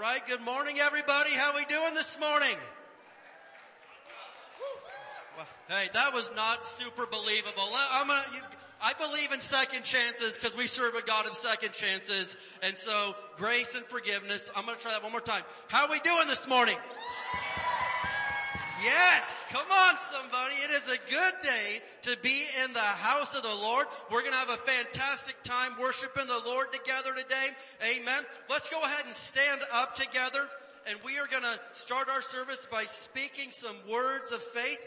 Right. Good morning, everybody. How we doing this morning? Hey, that was not super believable. I'm gonna, you, I believe in second chances because we serve a God of second chances. And so grace and forgiveness. I'm going to try that one more time. How we doing this morning? Yes, come on somebody. It is a good day to be in the house of the Lord. We're going to have a fantastic time worshiping the Lord together today. Amen. Let's go ahead and stand up together and we are going to start our service by speaking some words of faith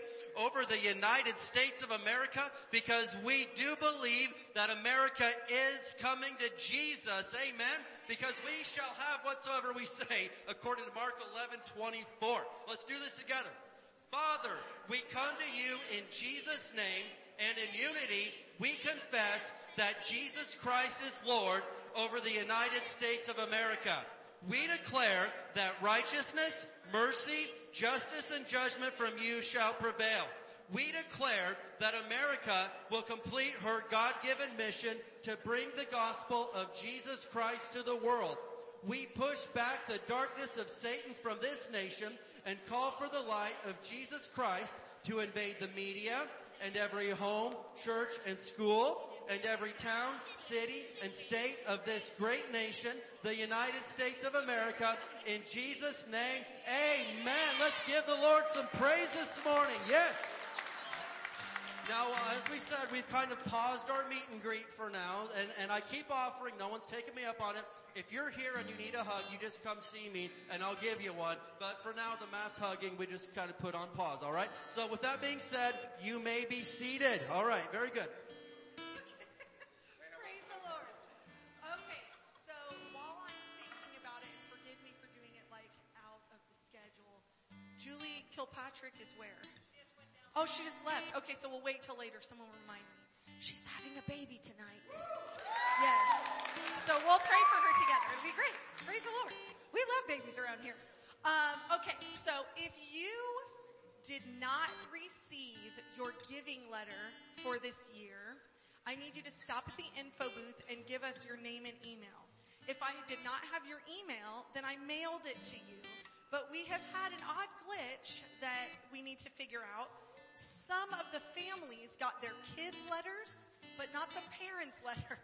over the United States of America because we do believe that America is coming to Jesus. Amen. Because we shall have whatsoever we say according to Mark 11, 24. Let's do this together. Father, we come to you in Jesus' name and in unity we confess that Jesus Christ is Lord over the United States of America. We declare that righteousness, mercy, justice, and judgment from you shall prevail. We declare that America will complete her God-given mission to bring the gospel of Jesus Christ to the world. We push back the darkness of Satan from this nation and call for the light of Jesus Christ to invade the media and every home, church, and school and every town, city, and state of this great nation, the United States of America. In Jesus' name, amen. Let's give the Lord some praise this morning. Yes. Now, uh, as we said, we've kind of paused our meet and greet for now, and, and I keep offering, no one's taking me up on it, if you're here and you need a hug, you just come see me and I'll give you one. But for now, the mass hugging, we just kind of put on pause, alright? So with that being said, you may be seated. Alright, very good. Praise the Lord. Okay, so while I'm thinking about it, forgive me for doing it like out of the schedule, Julie Kilpatrick is where? Oh, she just left. Okay, so we'll wait till later. Someone will remind me. She's having a baby tonight. Yes. So we'll pray for her together. It'll be great. Praise the Lord. We love babies around here. Um, okay, so if you did not receive your giving letter for this year, I need you to stop at the info booth and give us your name and email. If I did not have your email, then I mailed it to you. But we have had an odd glitch that we need to figure out. Some of the families got their kids' letters, but not the parents' letter.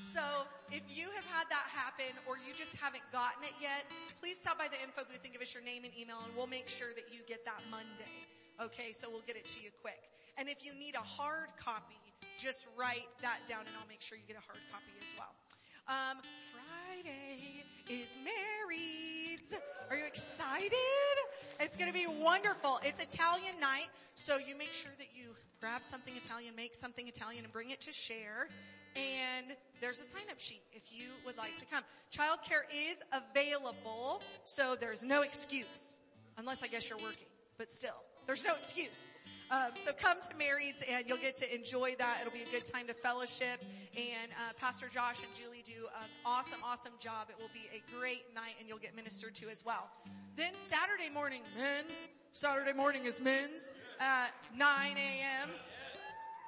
So if you have had that happen or you just haven't gotten it yet, please stop by the info booth and give us your name and email and we'll make sure that you get that Monday. Okay, so we'll get it to you quick. And if you need a hard copy, just write that down and I'll make sure you get a hard copy as well. Um, Friday is Mary's. Are you excited? It's going to be wonderful. It's Italian night, so you make sure that you grab something Italian, make something Italian, and bring it to share. And there's a sign-up sheet if you would like to come. Childcare is available, so there's no excuse, unless I guess you're working. But still, there's no excuse. Um, so come to Mary's and you'll get to enjoy that. It'll be a good time to fellowship. And uh, Pastor Josh and Julie do an awesome, awesome job. It will be a great night and you'll get ministered to as well. Then Saturday morning, men. Saturday morning is men's at 9 a.m.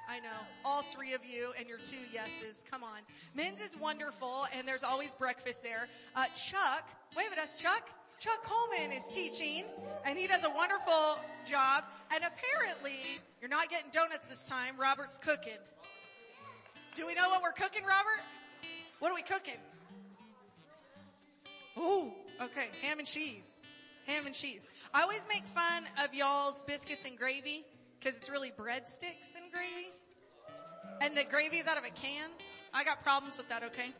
I know. All three of you and your two yeses. Come on. Men's is wonderful and there's always breakfast there. Uh, Chuck, wave at us, Chuck. Chuck Coleman is teaching and he does a wonderful job. And apparently, you're not getting donuts this time. Robert's cooking. Do we know what we're cooking, Robert? What are we cooking? Ooh, okay. Ham and cheese. Ham and cheese. I always make fun of y'all's biscuits and gravy because it's really breadsticks and gravy. And the gravy is out of a can. I got problems with that, okay?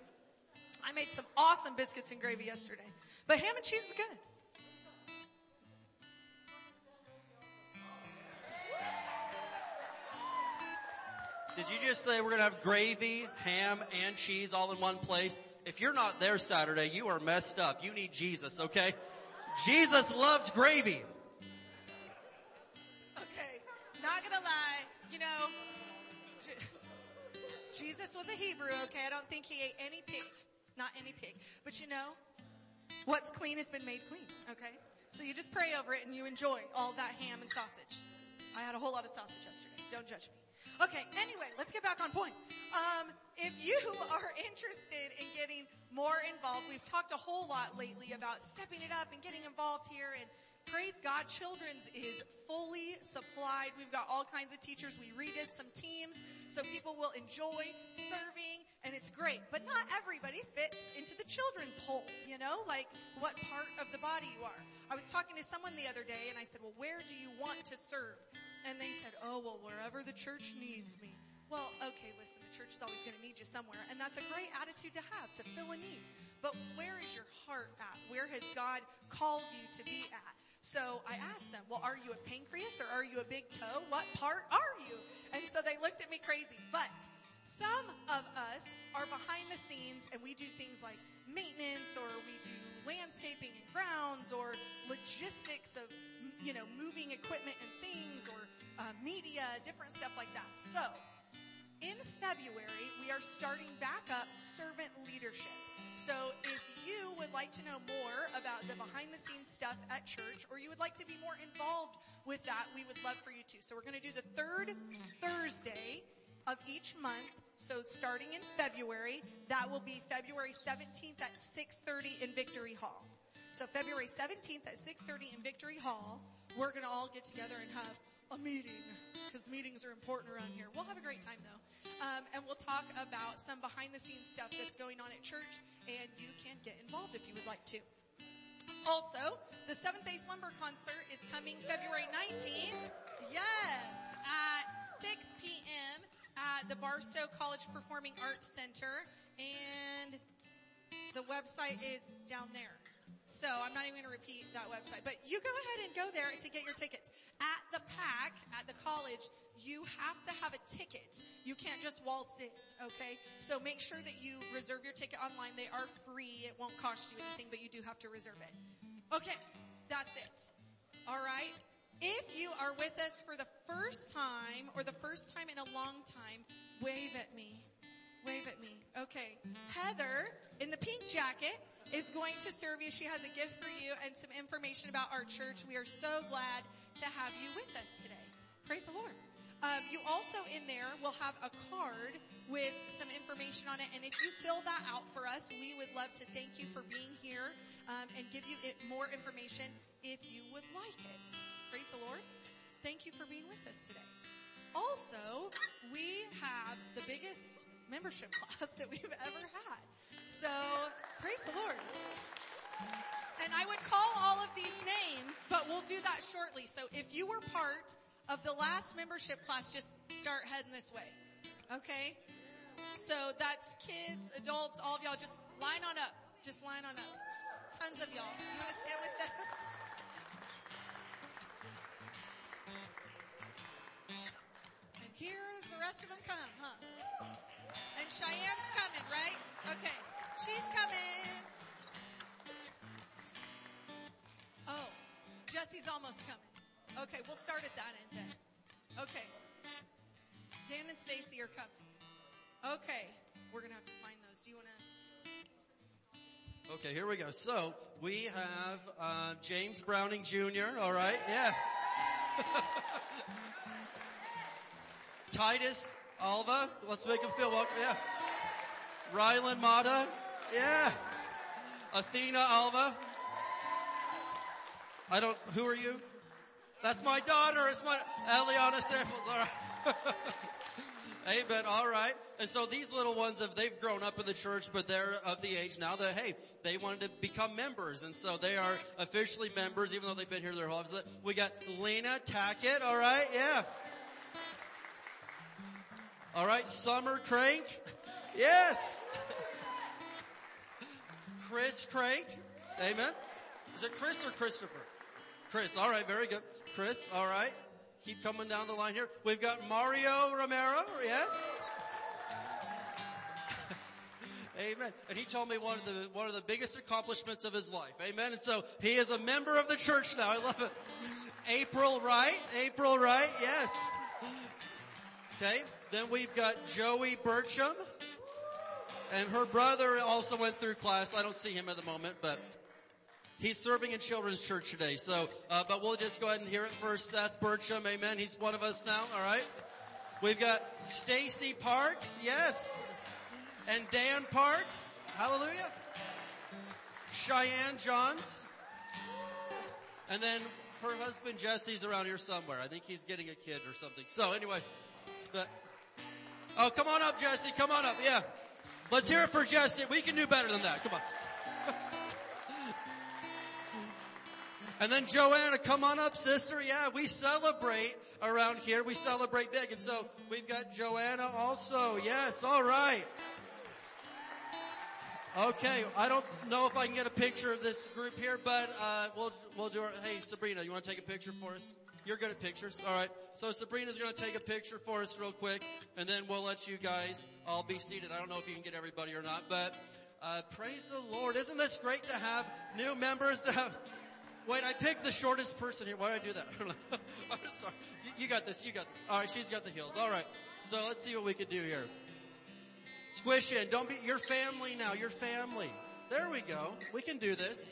I made some awesome biscuits and gravy yesterday. But ham and cheese is good. Did you just say we're gonna have gravy, ham, and cheese all in one place? If you're not there Saturday, you are messed up. You need Jesus, okay? Jesus loves gravy. Okay, not gonna lie, you know, Jesus was a Hebrew, okay? I don't think he ate any pig, not any pig. But you know, what's clean has been made clean, okay? So you just pray over it and you enjoy all that ham and sausage. I had a whole lot of sausage yesterday. Don't judge me. Okay, anyway, let's get back on point. Um, if you are interested in getting more involved, we've talked a whole lot lately about stepping it up and getting involved here and praise God, Children's is fully supplied. We've got all kinds of teachers. We redid some teams so people will enjoy serving and it's great. But not everybody fits into the children's hole, you know, like what part of the body you are. I was talking to someone the other day and I said, well, where do you want to serve? And they said, oh, well, wherever the church needs me. Well, okay, listen, the church is always going to need you somewhere, and that's a great attitude to have, to fill a need. But where is your heart at? Where has God called you to be at? So I asked them, well, are you a pancreas or are you a big toe? What part are you? And so they looked at me crazy. But some of us are behind the scenes and we do things like maintenance or we do landscaping and grounds or logistics of, you know, moving equipment and things or uh, media, different stuff like that. So in February, we are starting back up servant leadership. So if you would like to know more about the behind the scenes stuff at church or you would like to be more involved with that, we would love for you to. So we're going to do the third Thursday of each month. So starting in February, that will be February 17th at 6.30 in Victory Hall. So February 17th at 6.30 in Victory Hall, we're going to all get together and have a meeting because meetings are important around here. We'll have a great time though. Um, and we'll talk about some behind the scenes stuff that's going on at church and you can get involved if you would like to. Also, the Seventh Day Slumber concert is coming February 19th. Yes, at 6 p.m. at the Barstow College Performing Arts Center and the website is down there. So I'm not even going to repeat that website, but you go ahead and go there to get your tickets. At the PAC, at the college, you have to have a ticket. You can't just waltz in, okay? So make sure that you reserve your ticket online. They are free. It won't cost you anything, but you do have to reserve it. Okay, that's it. All right? If you are with us for the first time or the first time in a long time, wave at me. Wave at me. Okay. Heather in the pink jacket is going to serve you. She has a gift for you and some information about our church. We are so glad to have you with us today. Praise the Lord. Um, you also in there will have a card with some information on it, and if you fill that out for us, we would love to thank you for being here um, and give you more information if you would like it. Praise the Lord. Thank you for being with us today. Also, we have the biggest membership class that we've ever had. So, praise the Lord. And I would call all of these names, but we'll do that shortly. So if you were part of the last membership class, just start heading this way. Okay? So that's kids, adults, all of y'all, just line on up. Just line on up. Tons of y'all. You want to stand with them? And here's the rest of them come, huh? And Cheyenne's coming, right? Okay. She's coming. Oh, Jesse's almost coming. Okay, we'll start at that end then. Okay. Dan and Stacy are coming. Okay. We're gonna have to find those. Do you wanna? Okay, here we go. So we have uh, James Browning Jr. All right, yeah. Titus Alva, let's make him feel welcome. Yeah. Rylan Mata, yeah. Athena Alva. I don't. Who are you? That's my daughter. It's my Eliana Samples. All right. Amen. All right. And so these little ones, if they've grown up in the church, but they're of the age now that, hey, they wanted to become members. And so they are officially members, even though they've been here their whole lives. We got Lena Tackett. All right. Yeah. All right. Summer Crank. Yes. Chris Crank. Amen. Is it Chris or Christopher? Chris. All right. Very good. Chris. All right. Keep coming down the line here. We've got Mario Romero. Yes. Amen. And he told me one of the, one of the biggest accomplishments of his life. Amen. And so he is a member of the church now. I love it. April Wright. April Wright. Yes. Okay. Then we've got Joey Burcham. And her brother also went through class. I don't see him at the moment, but he's serving in children's church today. So, uh, but we'll just go ahead and hear it first. Seth Burcham, amen. He's one of us now. All right. We've got Stacy Parks. Yes. And Dan Parks. Hallelujah. Cheyenne Johns. And then her husband Jesse's around here somewhere. I think he's getting a kid or something. So anyway, the, oh, come on up, Jesse. Come on up. Yeah. Let's hear it for Jesse. We can do better than that. Come on. And then Joanna, come on up, sister. Yeah, we celebrate around here. We celebrate big. And so we've got Joanna also. Yes, all right. Okay, I don't know if I can get a picture of this group here, but uh, we'll we'll do it. Hey, Sabrina, you want to take a picture for us? You're good at pictures. All right. So Sabrina's going to take a picture for us real quick, and then we'll let you guys all be seated. I don't know if you can get everybody or not, but uh, praise the Lord. Isn't this great to have new members to have? Wait, I picked the shortest person here. Why did I do that? I'm sorry. You, got this. You got this. All right. She's got the heels. All right. So let's see what we can do here. Squish in. Don't be, your family now. Your family. There we go. We can do this.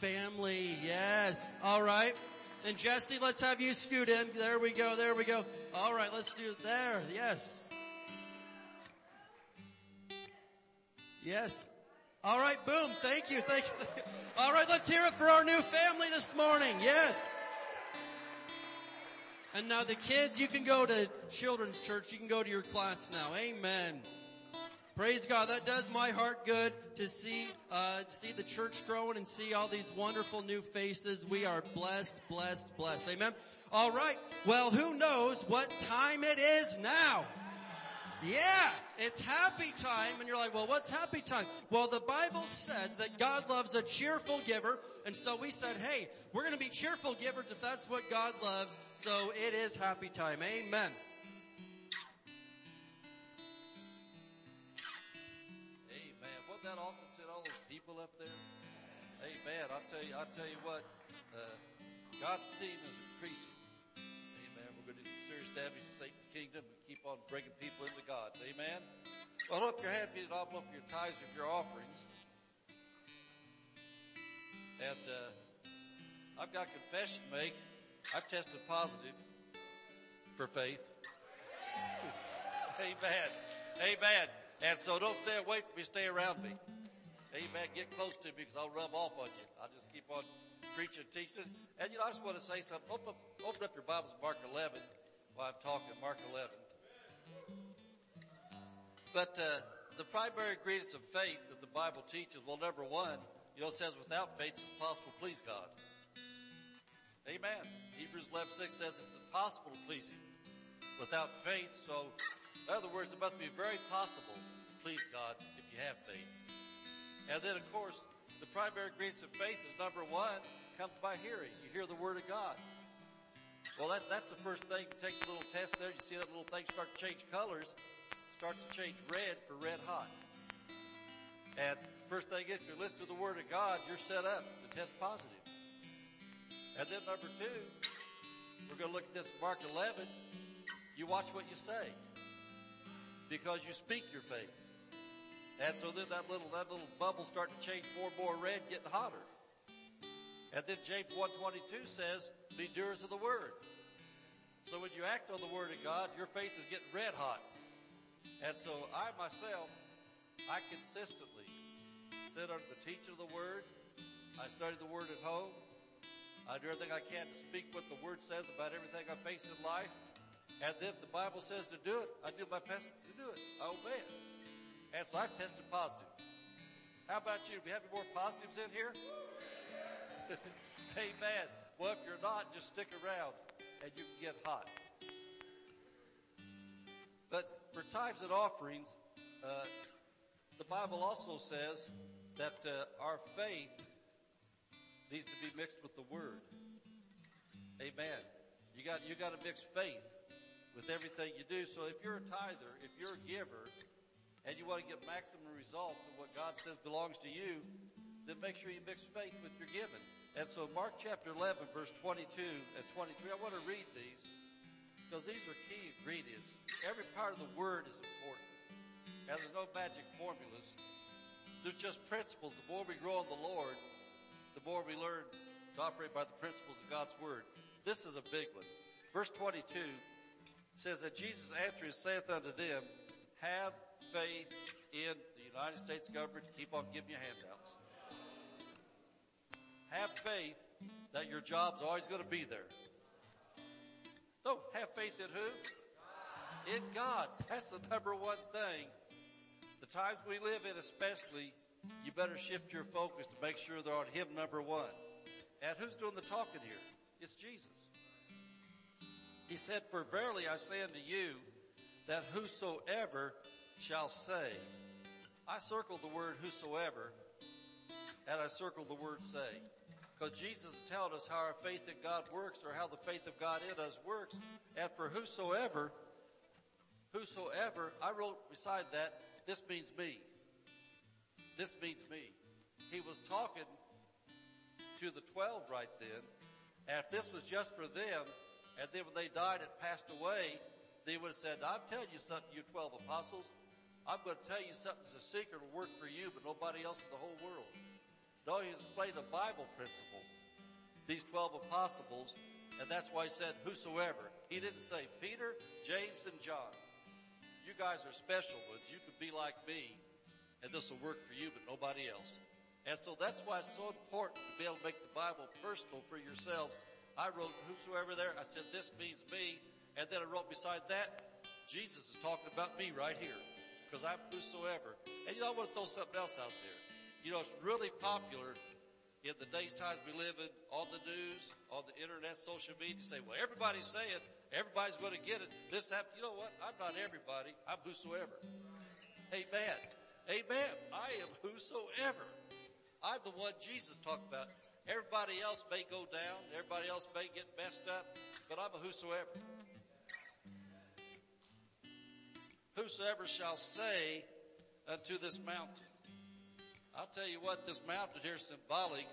Family. Yes. All right. And Jesse, let's have you scoot in. There we go. There we go. All right. Let's do it there. Yes. Yes. All right. Boom. Thank you. Thank you. All right. Let's hear it for our new family this morning. Yes. And now the kids, you can go to children's church. You can go to your class now. Amen. Praise God. That does my heart good to see, uh, see the church growing and see all these wonderful new faces. We are blessed, blessed, blessed. Amen. All right. Well, who knows what time it is now? Yeah, it's happy time. And you're like, well, what's happy time? Well, the Bible says that God loves a cheerful giver. And so we said, hey, we're going to be cheerful givers if that's what God loves. So it is happy time. Amen. Amen. Amen. I'll tell you, I'll tell you what, uh, God's team is increasing. Amen. We're going to do some serious damage to Satan's kingdom and keep on bringing people into God's. Amen. Well, up your hand, feet, open up your tithes of your offerings. And, uh, I've got confession to make. I've tested positive for faith. Amen. Amen. And so don't stay away from me, stay around me. Amen. Get close to me because I'll rub off on you. I'll just keep on preaching, teaching. And you know, I just want to say something. Open up, open up your Bibles, Mark 11, while I'm talking, Mark 11. But, uh, the primary ingredients of faith that the Bible teaches, well, number one, you know, it says without faith it's impossible to please God. Amen. Hebrews 11, 6 says it's impossible to please Him without faith. So, in other words, it must be very possible to please God if you have faith. And then, of course, the primary ingredients of faith is number one, comes by hearing. You hear the Word of God. Well, that's, that's the first thing. You take the little test there. You see that little thing start to change colors. Starts to change red for red hot. And first thing is, if you listen to the Word of God, you're set up to test positive. And then number two, we're going to look at this Mark 11. You watch what you say. Because you speak your faith. And so then that little, that little bubble starting to change more and more red, getting hotter. And then James 122 says, be doers of the word. So when you act on the word of God, your faith is getting red hot. And so I myself, I consistently sit under the teaching of the word. I study the word at home. I do everything I can to speak what the word says about everything I face in life. And then the Bible says to do it. I do my best to do it. I obey it. And so I've tested positive. How about you? Do we have any more positives in here? Amen. Well, if you're not, just stick around and you can get hot. But for tithes and offerings, uh, the Bible also says that uh, our faith needs to be mixed with the Word. Amen. You got you got to mix faith with everything you do. So if you're a tither, if you're a giver, and you want to get maximum results of what God says belongs to you, then make sure you mix faith with your giving. And so Mark chapter 11 verse 22 and 23, I want to read these because these are key ingredients. Every part of the word is important. And there's no magic formulas. There's just principles. The more we grow in the Lord, the more we learn to operate by the principles of God's word. This is a big one. Verse 22 says that Jesus answering saith unto them, have faith in the United States government to keep on giving you handouts. Have faith that your job's always going to be there. No, have faith in who? In God. That's the number one thing. The times we live in especially, you better shift your focus to make sure they're on Him number one. And who's doing the talking here? It's Jesus. He said, For verily I say unto you, that whosoever shall say, I circled the word whosoever, and I circled the word say. Because Jesus telling us how our faith in God works or how the faith of God in us works. And for whosoever, whosoever, I wrote beside that, this means me. This means me. He was talking to the twelve right then. And if this was just for them, and then when they died and passed away, they would have said, I'm telling you something, you twelve apostles. I'm going to tell you something that's a secret will work for you, but nobody else in the whole world. No, he explained the Bible principle. These 12 apostles, and that's why he said whosoever. He didn't say Peter, James, and John. You guys are special ones. You could be like me, and this will work for you, but nobody else. And so that's why it's so important to be able to make the Bible personal for yourselves. I wrote whosoever there. I said this means me, and then I wrote beside that, Jesus is talking about me right here, because I'm whosoever. And you know, I want to throw something else out there. You know, it's really popular in the days times we live in, on the news, on the internet, social media, to say, well, everybody's saying, everybody's going to get it. This happened. You know what? I'm not everybody. I'm whosoever. Amen. Amen. I am whosoever. I'm the one Jesus talked about. Everybody else may go down. Everybody else may get messed up, but I'm a whosoever. Whosoever shall say unto this mountain, I'll tell you what, this mountain here is symbolic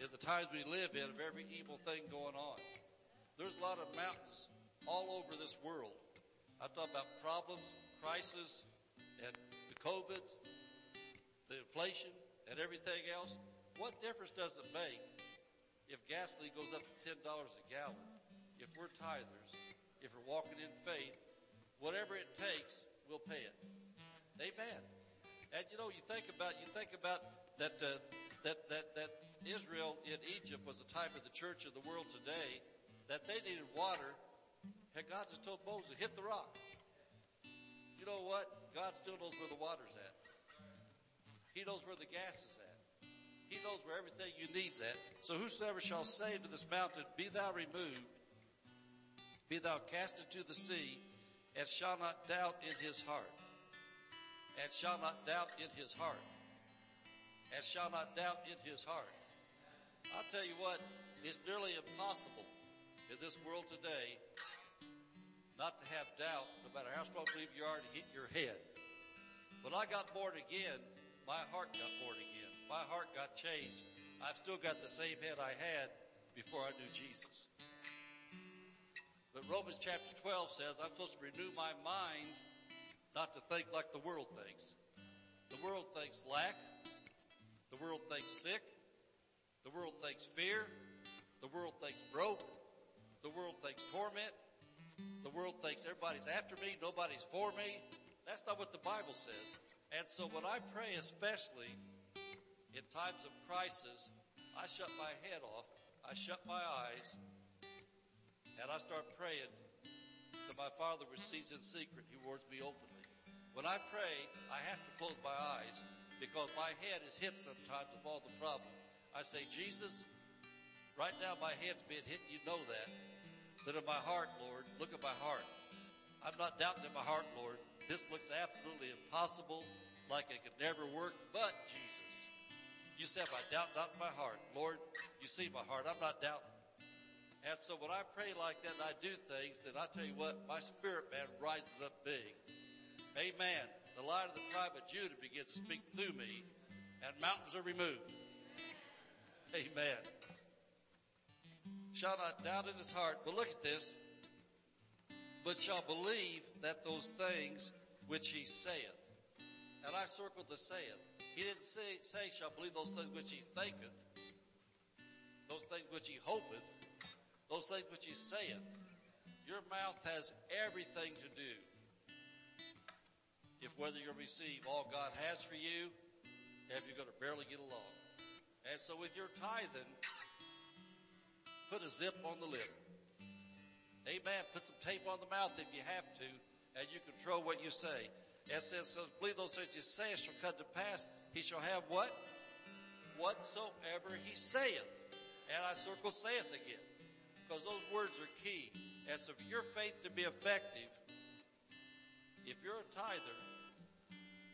in the times we live in of every evil thing going on. There's a lot of mountains all over this world. I talk about problems, crisis, and the COVID, the inflation, and everything else. What difference does it make if gasoline goes up to $10 a gallon? If we're tithers, if we're walking in faith, whatever it takes, we'll pay it. Amen. And you know, you think about you think about that uh, that that that Israel in Egypt was a type of the church of the world today. That they needed water, and God just told Moses, "Hit the rock." You know what? God still knows where the water's at. He knows where the gas is at. He knows where everything you need's at. So whosoever shall say to this mountain, Be thou removed, be thou cast into the sea, and shall not doubt in his heart and shall not doubt in his heart. And shall not doubt in his heart. I'll tell you what, it's nearly impossible in this world today not to have doubt, no matter how strong believe you are, to hit your head. When I got born again, my heart got born again. My heart got changed. I've still got the same head I had before I knew Jesus. But Romans chapter 12 says I'm supposed to renew my mind not to think like the world thinks. The world thinks lack. The world thinks sick. The world thinks fear. The world thinks broke. The world thinks torment. The world thinks everybody's after me, nobody's for me. That's not what the Bible says. And so when I pray, especially in times of crisis, I shut my head off, I shut my eyes, and I start praying to my Father sees in secret, He warns me openly. When I pray, I have to close my eyes because my head is hit sometimes with all the problems. I say, Jesus, right now my head's being hit. You know that. But in my heart, Lord, look at my heart. I'm not doubting in my heart, Lord. This looks absolutely impossible, like it could never work. But Jesus, you said, I doubt not in my heart. Lord, you see my heart. I'm not doubting. And so when I pray like that and I do things, then I tell you what, my spirit man rises up big. Amen. The light of the tribe of Judah begins to speak through me and mountains are removed. Amen. Shall not doubt in his heart, but look at this, but shall believe that those things which he saith. And I circled the saith. He didn't say, say shall believe those things which he thinketh, those things which he hopeth, those things which he saith. Your mouth has everything to do if whether you'll receive all God has for you, if you're going to barely get along. And so with your tithing, put a zip on the lip. Amen. Put some tape on the mouth if you have to, and you control what you say. It says, so believe those things you say shall come to pass. He shall have what? Whatsoever he saith. And I circle saith again. Because those words are key. So for your faith to be effective, if you're a tither,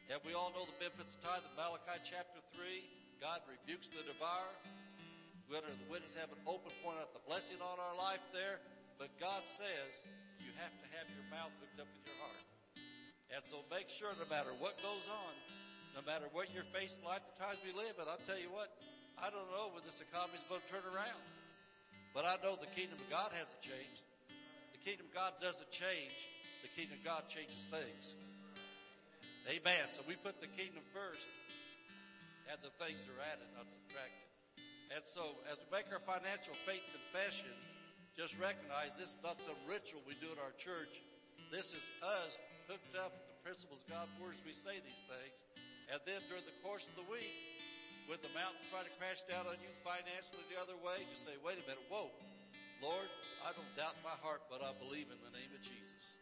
and we all know the benefits of tithe Malachi chapter 3, God rebukes the devourer. Whether the witness have an open point out the blessing on our life there, but God says you have to have your mouth hooked up with your heart. And so make sure no matter what goes on, no matter what you're facing life, the times we live in, I'll tell you what, I don't know when this economy is going to turn around. But I know the kingdom of God hasn't changed. The kingdom of God doesn't change. The kingdom of God changes things. Amen. So we put the kingdom first and the things are added, not subtracted. And so as we make our financial faith confession, just recognize this is not some ritual we do at our church. This is us hooked up with the principles of God's words. We say these things. And then during the course of the week, when the mountains try to crash down on you financially the other way, just say, wait a minute, whoa, Lord, I don't doubt my heart, but I believe in the name of Jesus.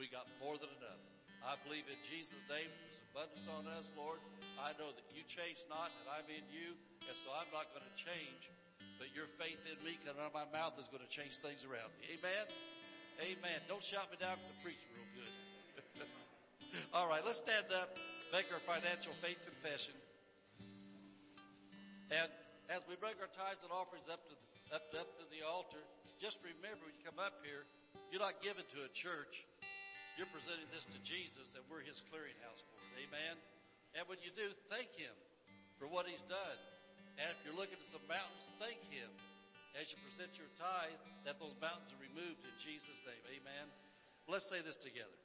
We got more than enough. I believe in Jesus' name. There's abundance on us, Lord. I know that you change not, and I'm in you, and so I'm not going to change. But your faith in me coming out of my mouth is going to change things around me. Amen? Amen. Don't shout me down because I'm preaching real good. All right, let's stand up, make our financial faith confession. And as we bring our tithes and offerings up to the, up, up to the altar, just remember when you come up here, you're not giving to a church. You're presenting this to Jesus and we're his clearinghouse for it. Amen. And when you do, thank him for what he's done. And if you're looking at some mountains, thank him as you present your tithe that those mountains are removed in Jesus' name. Amen. Let's say this together.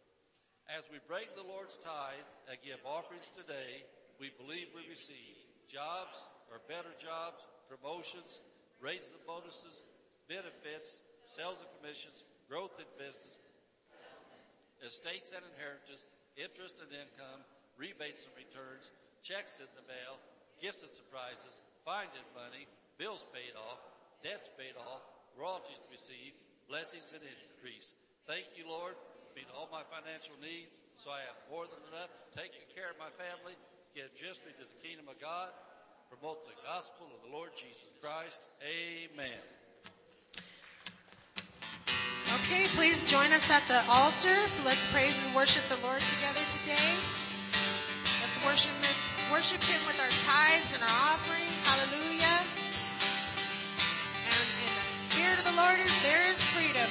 As we break the Lord's tithe and give offerings today, we believe we receive jobs or better jobs, promotions, raises and bonuses, benefits, sales and commissions, growth in business, estates and inheritance, interest and income, rebates and returns, checks in the mail, gifts and surprises, finding money, bills paid off, debts paid off, royalties received, blessings and increase. Thank you, Lord, for meeting all my financial needs so I have more than enough to take care of my family, give generously to the kingdom of God, promote the gospel of the Lord Jesus Christ. Amen. Okay, please join us at the altar. Let's praise and worship the Lord together today. Let's worship Him, worship Him with our tithes and our offerings. Hallelujah. And in the Spirit of the Lord there is freedom.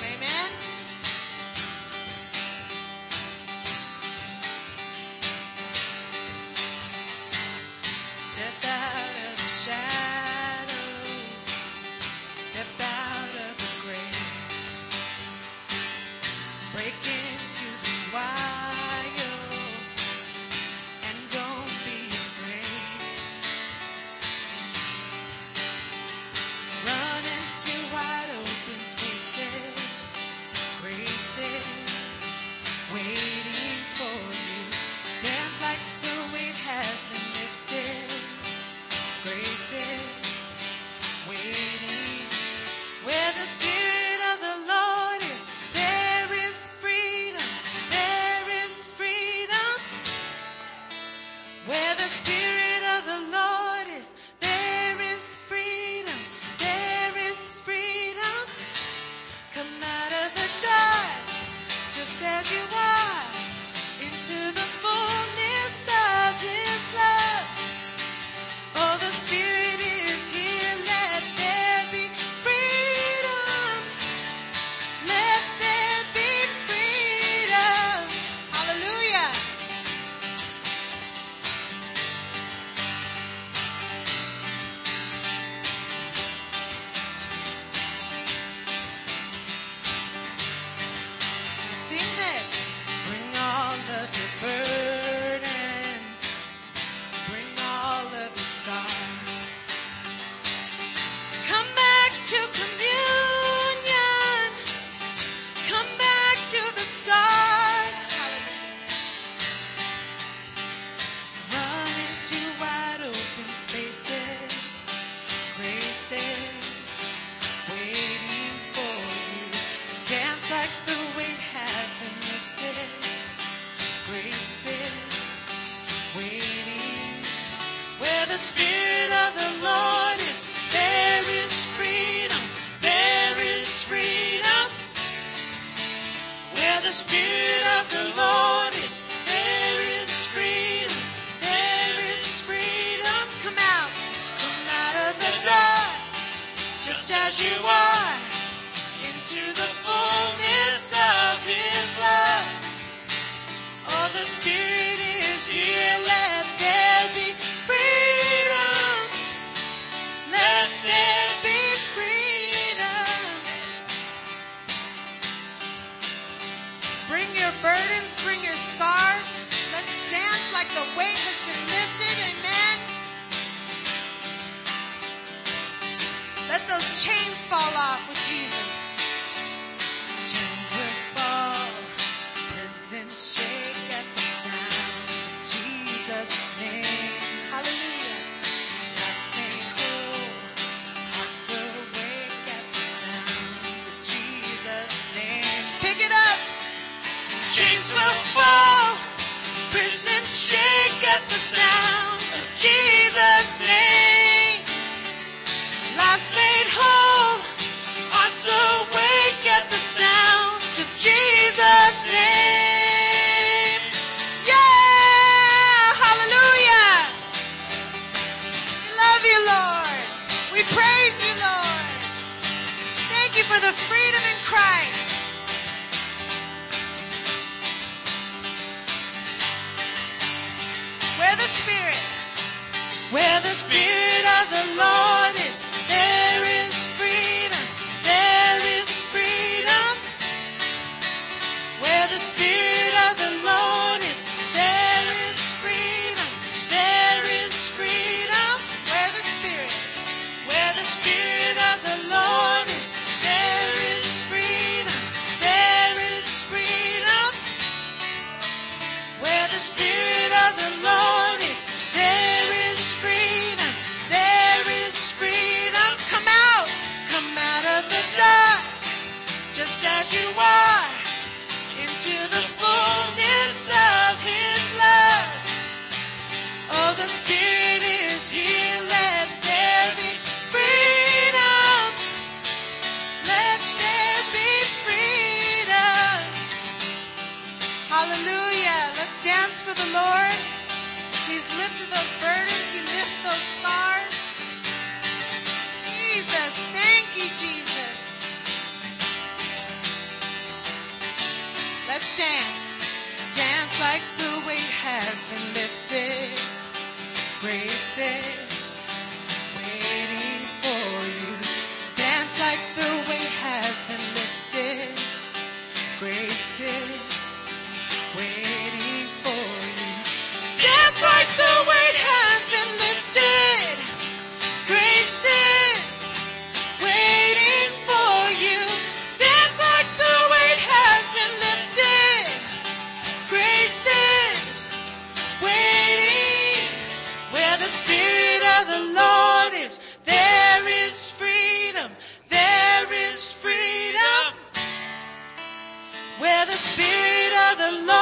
love.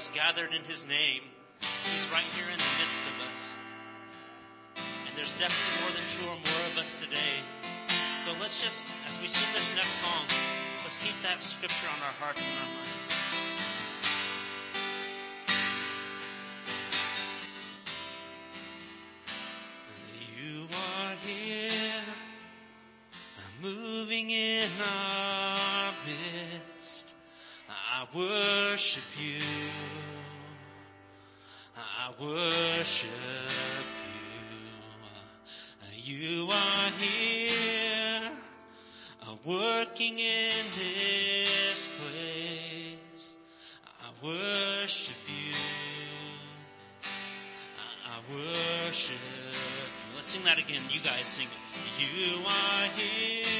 us gathered in his name, he's right here in the midst of us. And there's definitely more than two or more of us today. So let's just, as we sing this next song, let's keep that scripture on our hearts and our minds. You are here, moving in our midst. I worship you worship you. You are here, working in this place. I worship you. I worship you. Let's sing that again. You guys sing it. You are here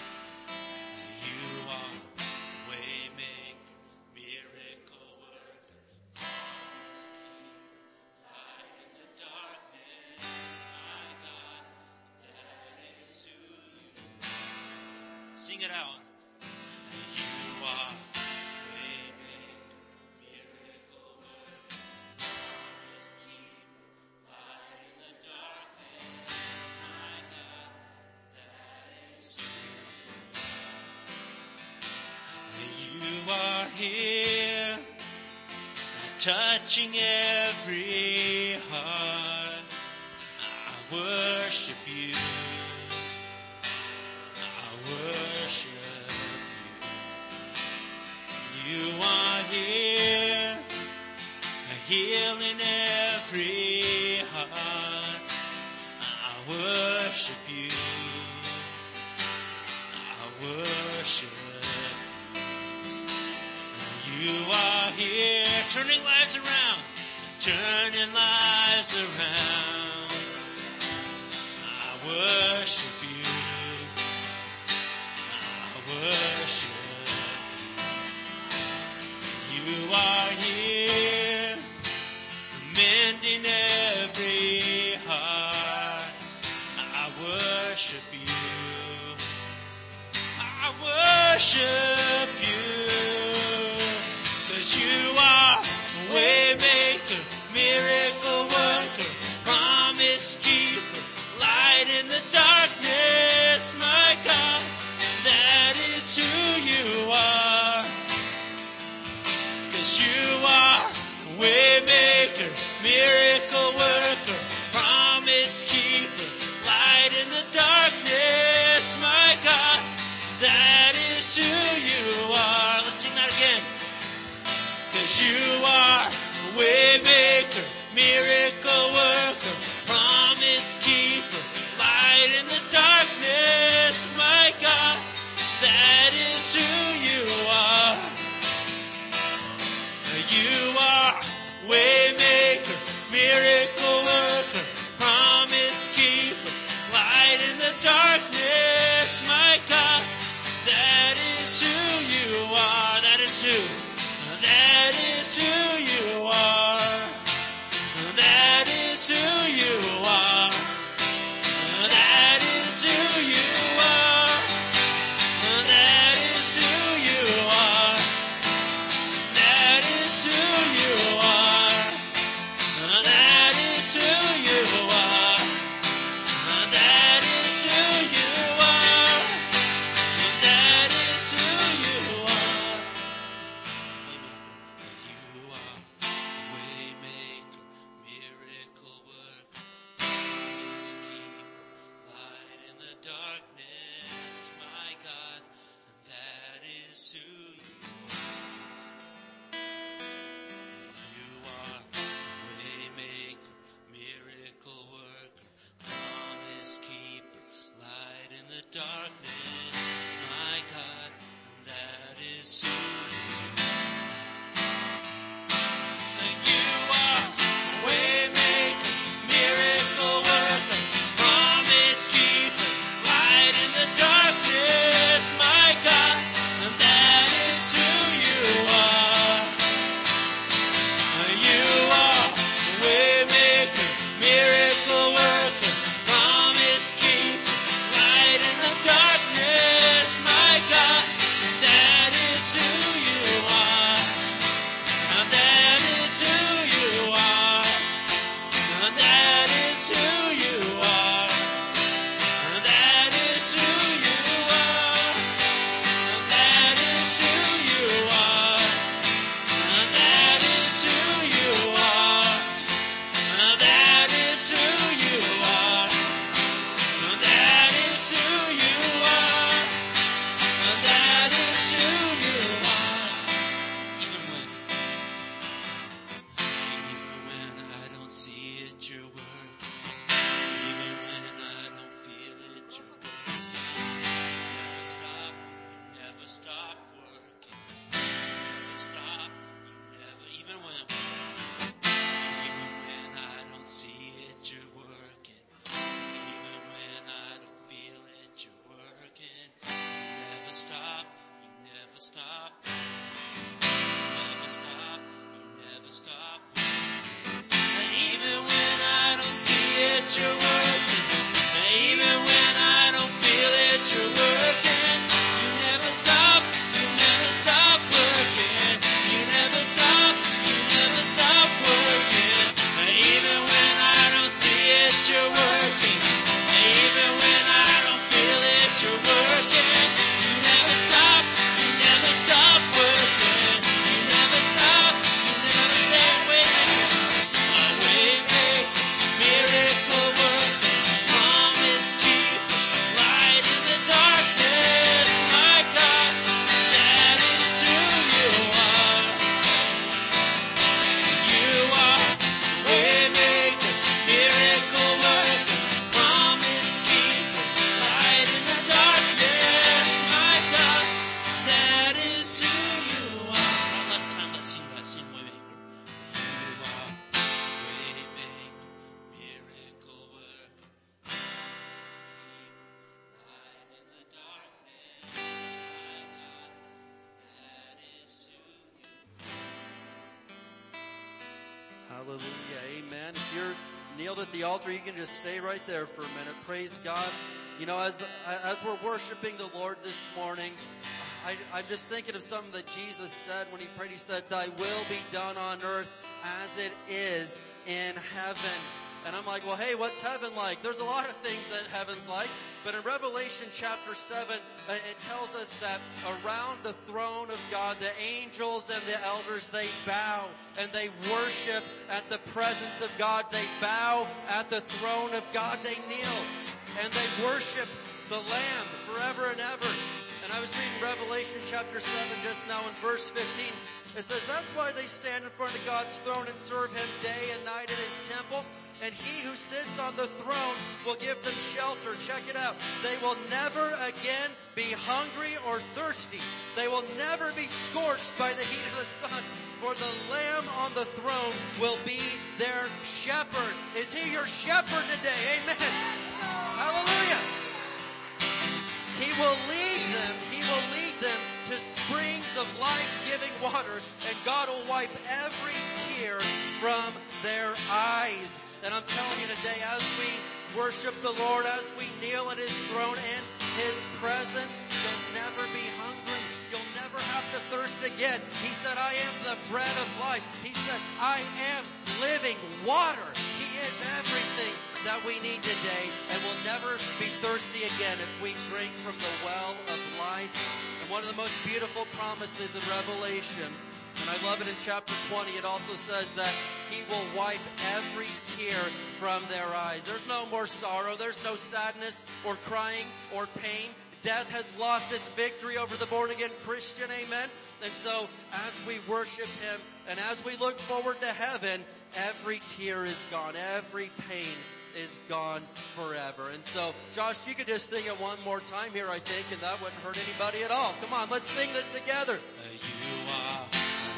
touching every around. That is who you are. You are. You know, as, as we're worshiping the Lord this morning, I, I'm just thinking of something that Jesus said when he prayed. He said, thy will be done on earth as it is in heaven. And I'm like, well, hey, what's heaven like? There's a lot of things that heaven's like. But in Revelation chapter 7, uh, it tells us that around the throne of God, the angels and the elders, they bow and they worship at the presence of God. They bow at the throne of God. They kneel and they worship the Lamb forever and ever. And I was reading Revelation chapter 7 just now in verse 15. It says, that's why they stand in front of God's throne and serve Him day and night in His temple. And He who sits on the throne will give them shelter. Check it out. They will never again be hungry or thirsty. They will never be scorched by the heat of the sun. For the Lamb on the throne will be their shepherd. Is He your shepherd today? Amen. Today, as we worship the Lord, as we kneel at His throne in His presence, you'll never be hungry. You'll never have to thirst again. He said, I am the bread of life. He said, I am living water. He is everything that we need today and we'll never be thirsty again if we drink from the well of life. And one of the most beautiful promises in Revelation, and I love it in chapter 20, it also says that he will wipe every tear from their eyes. There's no more sorrow. There's no sadness or crying or pain. Death has lost its victory over the born again Christian. Amen. And so as we worship him and as we look forward to heaven, every tear is gone. Every pain is gone forever. And so, Josh, you could just sing it one more time here, I think, and that wouldn't hurt anybody at all. Come on, let's sing this together.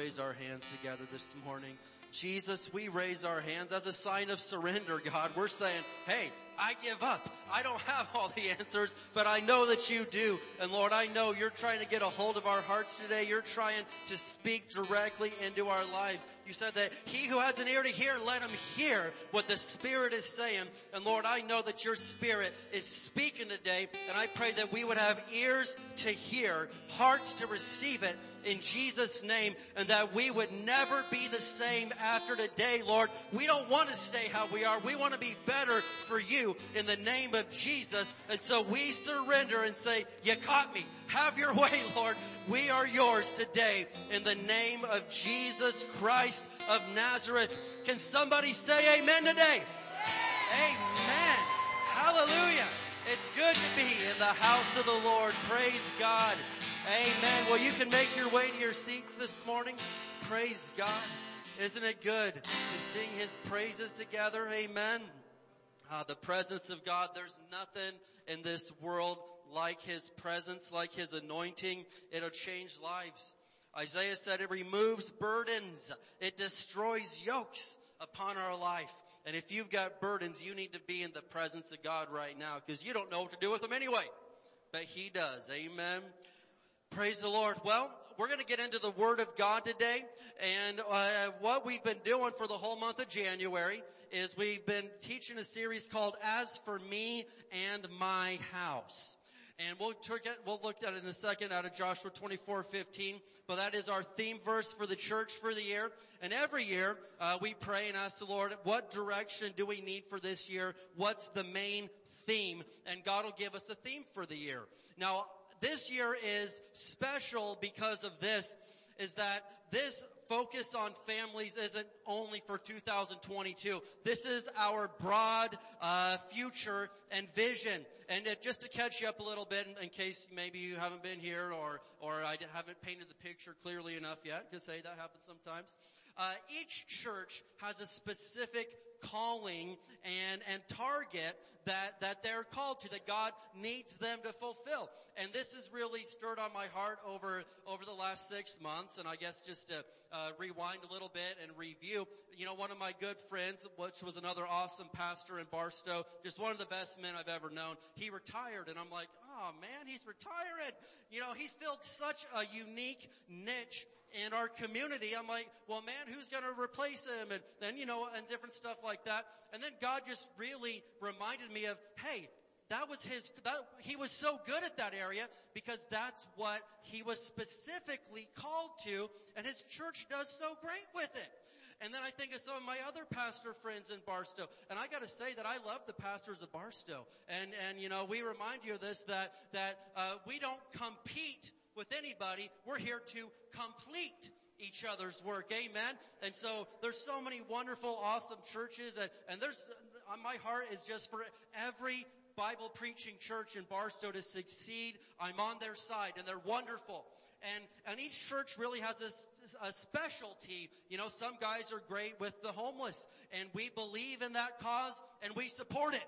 raise our hands together this morning. Jesus, we raise our hands as a sign of surrender, God. We're saying, hey, I give up. I don't have all the answers, but I know that you do. And Lord, I know you're trying to get a hold of our hearts today. You're trying to speak directly into our lives. You said that he who has an ear to hear, let him hear what the Spirit is saying. And Lord, I know that your Spirit is speaking today, and I pray that we would have ears to hear, hearts to receive it, in Jesus name and that we would never be the same after today, Lord. We don't want to stay how we are. We want to be better for you in the name of Jesus. And so we surrender and say, you caught me. Have your way, Lord. We are yours today in the name of Jesus Christ of Nazareth. Can somebody say amen today? Amen. Hallelujah. It's good to be in the house of the Lord. Praise God. Amen. Well, you can make your way to your seats this morning. Praise God. Isn't it good to sing his praises together? Amen. Uh, the presence of God, there's nothing in this world like his presence, like his anointing. It'll change lives. Isaiah said it removes burdens. It destroys yokes upon our life. And if you've got burdens, you need to be in the presence of God right now because you don't know what to do with them anyway. But he does. Amen. Praise the Lord. Well, we're going to get into the Word of God today. And uh, what we've been doing for the whole month of January is we've been teaching a series called As for Me and My House. And we'll, we'll look at it in a second out of Joshua 24, 15. But that is our theme verse for the church for the year. And every year, uh, we pray and ask the Lord, what direction do we need for this year? What's the main theme? And God will give us a theme for the year. Now, this year is special because of this, is that this focus on families isn't only for 2022. This is our broad uh, future and vision. And it, just to catch you up a little bit, in, in, case maybe you haven't been here or or I haven't painted the picture clearly enough yet, because hey, that happens sometimes. Uh, each church has a specific calling and, and target that, that they're called to, that God needs them to fulfill. And this has really stirred on my heart over, over the last six months. And I guess just to uh, rewind a little bit and review, you know, one of my good friends, which was another awesome pastor in Barstow, just one of the best men I've ever known, he retired. And I'm like, oh man, he's retiring. You know, he filled such a unique niche in our community. I'm like, well man, who's gonna replace him? And then, you know, and different stuff like that. And then God just really reminded me of, hey, that was his, that, he was so good at that area because that's what he was specifically called to and his church does so great with it. And then I think of some of my other pastor friends in Barstow. And I gotta say that I love the pastors of Barstow. And, and you know, we remind you of this, that, that, uh, we don't compete with anybody. We're here to complete each other's work. Amen. And so there's so many wonderful, awesome churches and, and there's, uh, my heart is just for every Bible preaching church in Barstow to succeed. I'm on their side and they're wonderful. And, and each church really has a, a specialty. You know, some guys are great with the homeless and we believe in that cause and we support it.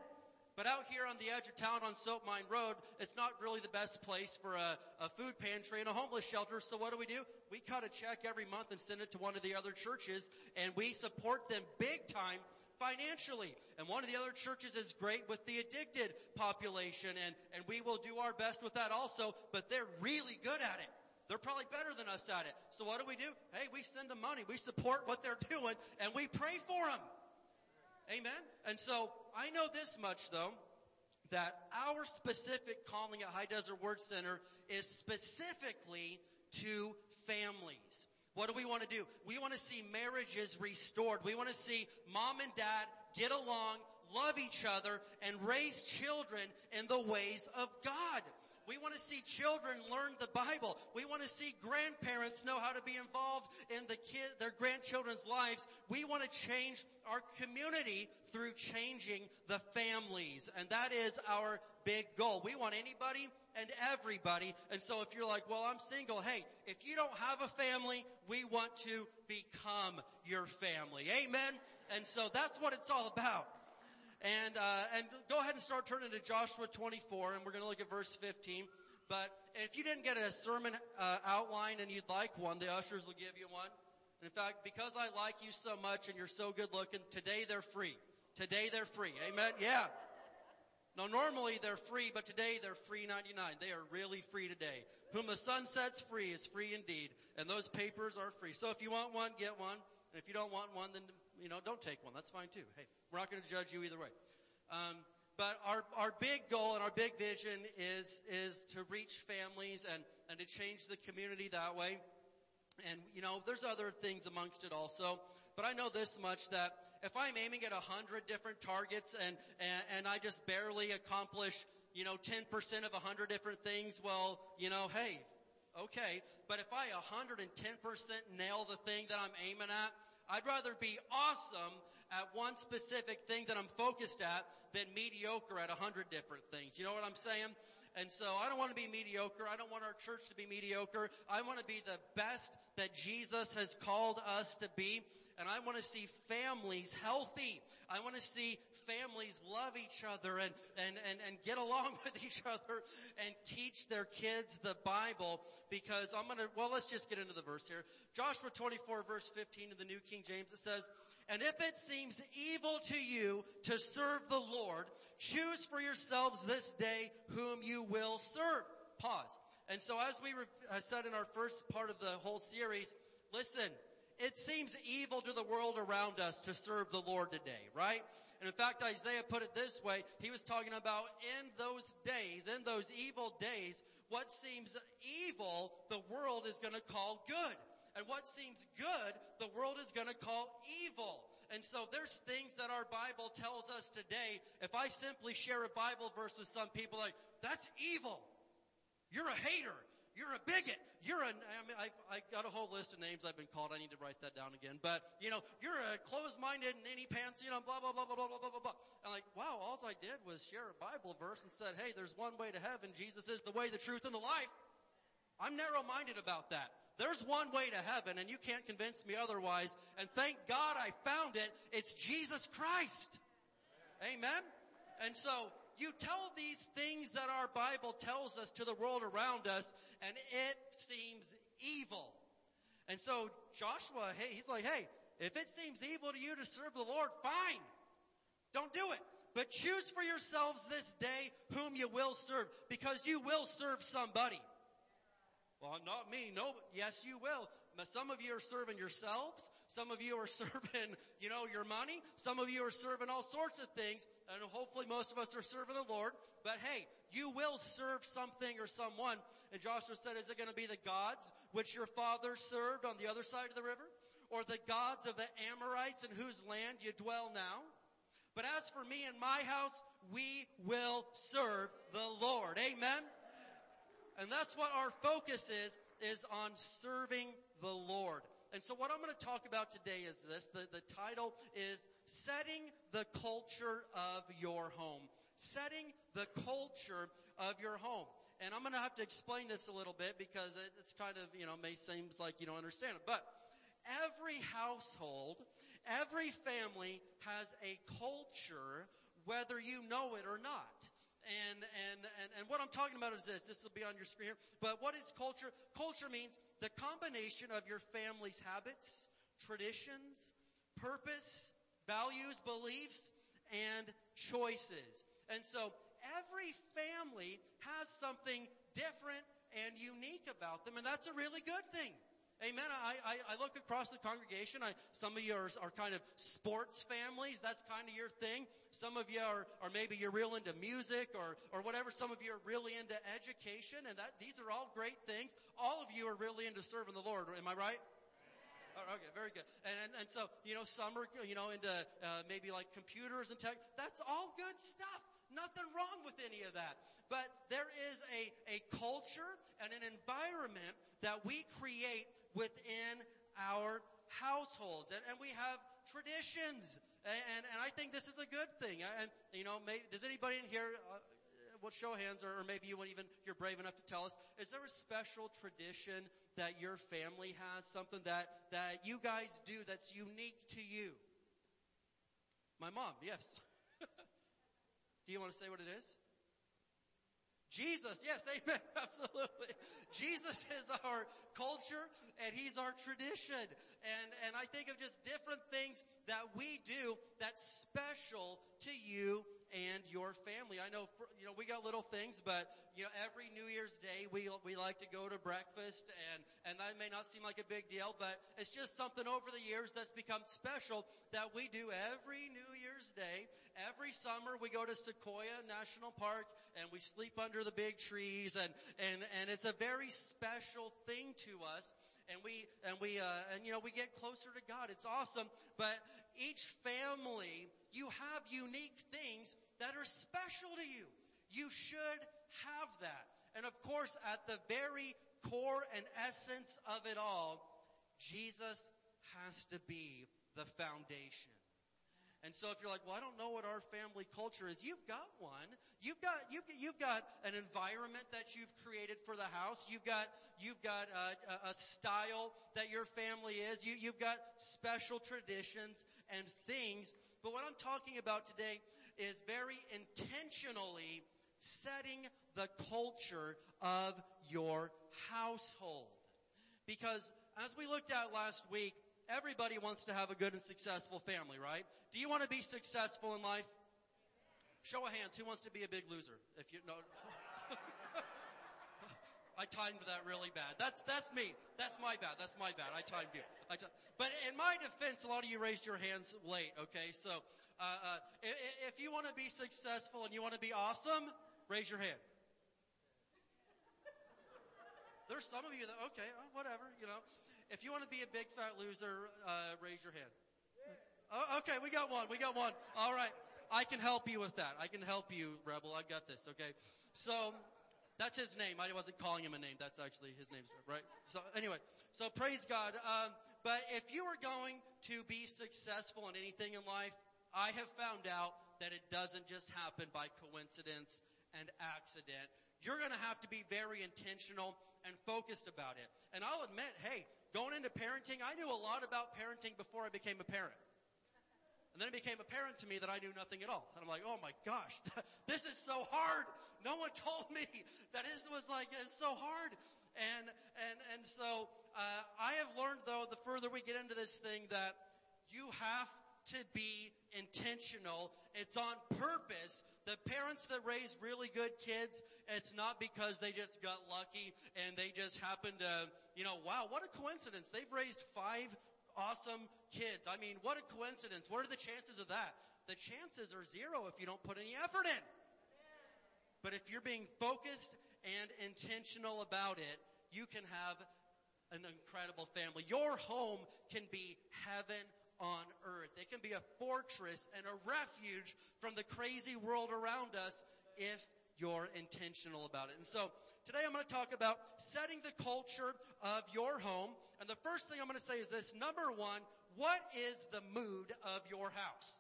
But out here on the edge of town on Soap Mine Road, it's not really the best place for a, a, food pantry and a homeless shelter. So what do we do? We cut a check every month and send it to one of the other churches and we support them big time financially. And one of the other churches is great with the addicted population and, and we will do our best with that also, but they're really good at it. They're probably better than us at it. So what do we do? Hey, we send them money. We support what they're doing and we pray for them. Amen. And so I know this much though, that our specific calling at High Desert Word Center is specifically to families. What do we want to do? We want to see marriages restored. We want to see mom and dad get along, love each other, and raise children in the ways of God. We want to see children learn the Bible. We want to see grandparents know how to be involved in the kid, their grandchildren's lives. We want to change our community through changing the families. And that is our big goal. We want anybody and everybody. And so if you're like, well, I'm single, hey, if you don't have a family, we want to become your family. Amen? And so that's what it's all about. And, uh, and go ahead and start turning to Joshua 24 and we're going to look at verse 15. But if you didn't get a sermon uh, outline and you'd like one, the ushers will give you one. And in fact, because I like you so much and you're so good looking, today they're free. Today they're free. Amen? Yeah. No, normally they're free, but today they're free 99. They are really free today. Whom the son sets free is free indeed. And those papers are free. So if you want one, get one. And if you don't want one, then, you know, don't take one. That's fine too. Hey, we're not going to judge you either way. Um, but our, our big goal and our big vision is, is to reach families and, and to change the community that way. And, you know, there's other things amongst it also. But I know this much that if I'm aiming at a hundred different targets and, and, and I just barely accomplish, you know, 10% of a hundred different things, well, you know, hey, okay. But if I 110% nail the thing that I'm aiming at, I'd rather be awesome at one specific thing that I'm focused at than mediocre at a hundred different things. You know what I'm saying? And so I don't want to be mediocre. I don't want our church to be mediocre. I want to be the best that Jesus has called us to be. And I want to see families healthy. I want to see families love each other and, and, and, and get along with each other and teach their kids the Bible because I'm going to, well, let's just get into the verse here. Joshua 24 verse 15 in the New King James, it says, and if it seems evil to you to serve the Lord, choose for yourselves this day whom you will serve. Pause. And so as we uh, said in our first part of the whole series, listen, it seems evil to the world around us to serve the Lord today, right? And in fact, Isaiah put it this way. He was talking about in those days, in those evil days, what seems evil, the world is going to call good. And what seems good, the world is going to call evil. And so there's things that our Bible tells us today. If I simply share a Bible verse with some people like, that's evil. You're a hater. You're a bigot. You're a, I mean, I, I got a whole list of names I've been called. I need to write that down again. But, you know, you're a closed-minded, nanny pants, you know, blah, blah, blah, blah, blah, blah, blah, blah. I'm like, wow, all I did was share a Bible verse and said, hey, there's one way to heaven. Jesus is the way, the truth, and the life. I'm narrow-minded about that. There's one way to heaven and you can't convince me otherwise. And thank God I found it. It's Jesus Christ. Amen. And so you tell these things that our Bible tells us to the world around us and it seems evil. And so Joshua, hey, he's like, hey, if it seems evil to you to serve the Lord, fine. Don't do it. But choose for yourselves this day whom you will serve because you will serve somebody. Well, not me. No, yes, you will. Some of you are serving yourselves. Some of you are serving, you know, your money. Some of you are serving all sorts of things. And hopefully most of us are serving the Lord. But hey, you will serve something or someone. And Joshua said, is it going to be the gods which your father served on the other side of the river? Or the gods of the Amorites in whose land you dwell now? But as for me and my house, we will serve the Lord. Amen. And that's what our focus is, is on serving the Lord. And so what I'm going to talk about today is this. The, the title is Setting the Culture of Your Home. Setting the culture of your home. And I'm going to have to explain this a little bit because it, it's kind of, you know, may seems like you don't understand it. But every household, every family has a culture whether you know it or not. And, and, and, and what I'm talking about is this. This will be on your screen here. But what is culture? Culture means the combination of your family's habits, traditions, purpose, values, beliefs, and choices. And so every family has something different and unique about them, and that's a really good thing. Amen. I, I, I, look across the congregation. I, some of you are, are kind of sports families. That's kind of your thing. Some of you are, are maybe you're real into music or, or whatever. Some of you are really into education and that, these are all great things. All of you are really into serving the Lord. Am I right? Oh, okay, very good. And, and, and so, you know, some are, you know, into, uh, maybe like computers and tech. That's all good stuff. Nothing wrong with any of that. But there is a, a culture and an environment that we create within our households. And, and we have traditions. And, and, and, I think this is a good thing. And, you know, may, does anybody in here, uh, well, show hands, or, or maybe you even, you're brave enough to tell us, is there a special tradition that your family has? Something that, that you guys do that's unique to you? My mom, yes. do you want to say what it is? Jesus, yes, amen, absolutely. Jesus is our culture and He's our tradition. And, and I think of just different things that we do that's special to you and your family. I know, for, you know, we got little things, but, you know, every New Year's Day we, we like to go to breakfast and, and that may not seem like a big deal, but it's just something over the years that's become special that we do every New Year's Day. Every summer we go to Sequoia National Park and we sleep under the big trees and, and, and it's a very special thing to us and we and we uh, and you know we get closer to God. It's awesome. But each family, you have unique things that are special to you. You should have that. And of course, at the very core and essence of it all, Jesus has to be the foundation. And so if you're like, well, I don't know what our family culture is, you've got one. You've got, you've, you've got an environment that you've created for the house. You've got, you've got a, a style that your family is. You, you've got special traditions and things. But what I'm talking about today is very intentionally setting the culture of your household. Because as we looked at last week, everybody wants to have a good and successful family, right? Do you want to be successful in life? Show of hands, who wants to be a big loser? If you know. I timed that really bad. That's, that's me. That's my bad. That's my bad. I timed you. I t- but in my defense, a lot of you raised your hands late, okay? So, uh, uh, if, if you want to be successful and you want to be awesome, raise your hand. There's some of you that, okay, uh, whatever, you know. If you want to be a big fat loser, uh, raise your hand. Oh, okay, we got one. We got one. All right. I can help you with that. I can help you, Rebel. I've got this, okay? So, that's his name. I wasn't calling him a name. That's actually his name, right? So anyway, so praise God. Um, but if you are going to be successful in anything in life, I have found out that it doesn't just happen by coincidence and accident. You're going to have to be very intentional and focused about it. And I'll admit, hey, going into parenting, I knew a lot about parenting before I became a parent. And then it became apparent to me that I knew nothing at all. And I'm like, oh my gosh, this is so hard. No one told me that this was like, it's so hard. And, and, and so, uh, I have learned though, the further we get into this thing that you have to be intentional. It's on purpose. The parents that raise really good kids, it's not because they just got lucky and they just happened to, you know, wow, what a coincidence. They've raised five awesome kids. I mean, what a coincidence. What are the chances of that? The chances are zero if you don't put any effort in. But if you're being focused and intentional about it, you can have an incredible family. Your home can be heaven on earth. It can be a fortress and a refuge from the crazy world around us if you're intentional about it. And so today I'm going to talk about setting the culture of your home. And the first thing I'm going to say is this. Number one, what is the mood of your house?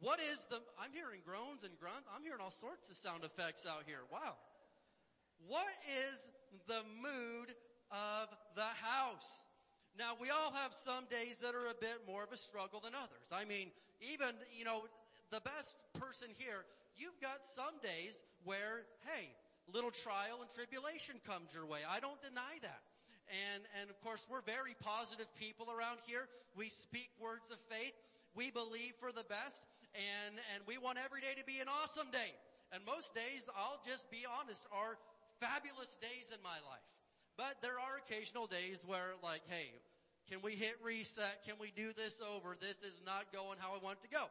What is the, I'm hearing groans and grunts. I'm hearing all sorts of sound effects out here. Wow. What is the mood of the house? Now we all have some days that are a bit more of a struggle than others. I mean, even, you know, the best person here, you've got some days where, hey, little trial and tribulation comes your way. I don't deny that. And, and of course we're very positive people around here. We speak words of faith. We believe for the best and, and we want every day to be an awesome day. And most days, I'll just be honest, are fabulous days in my life. But there are occasional days where like, hey, can we hit reset? Can we do this over? This is not going how I want it to go.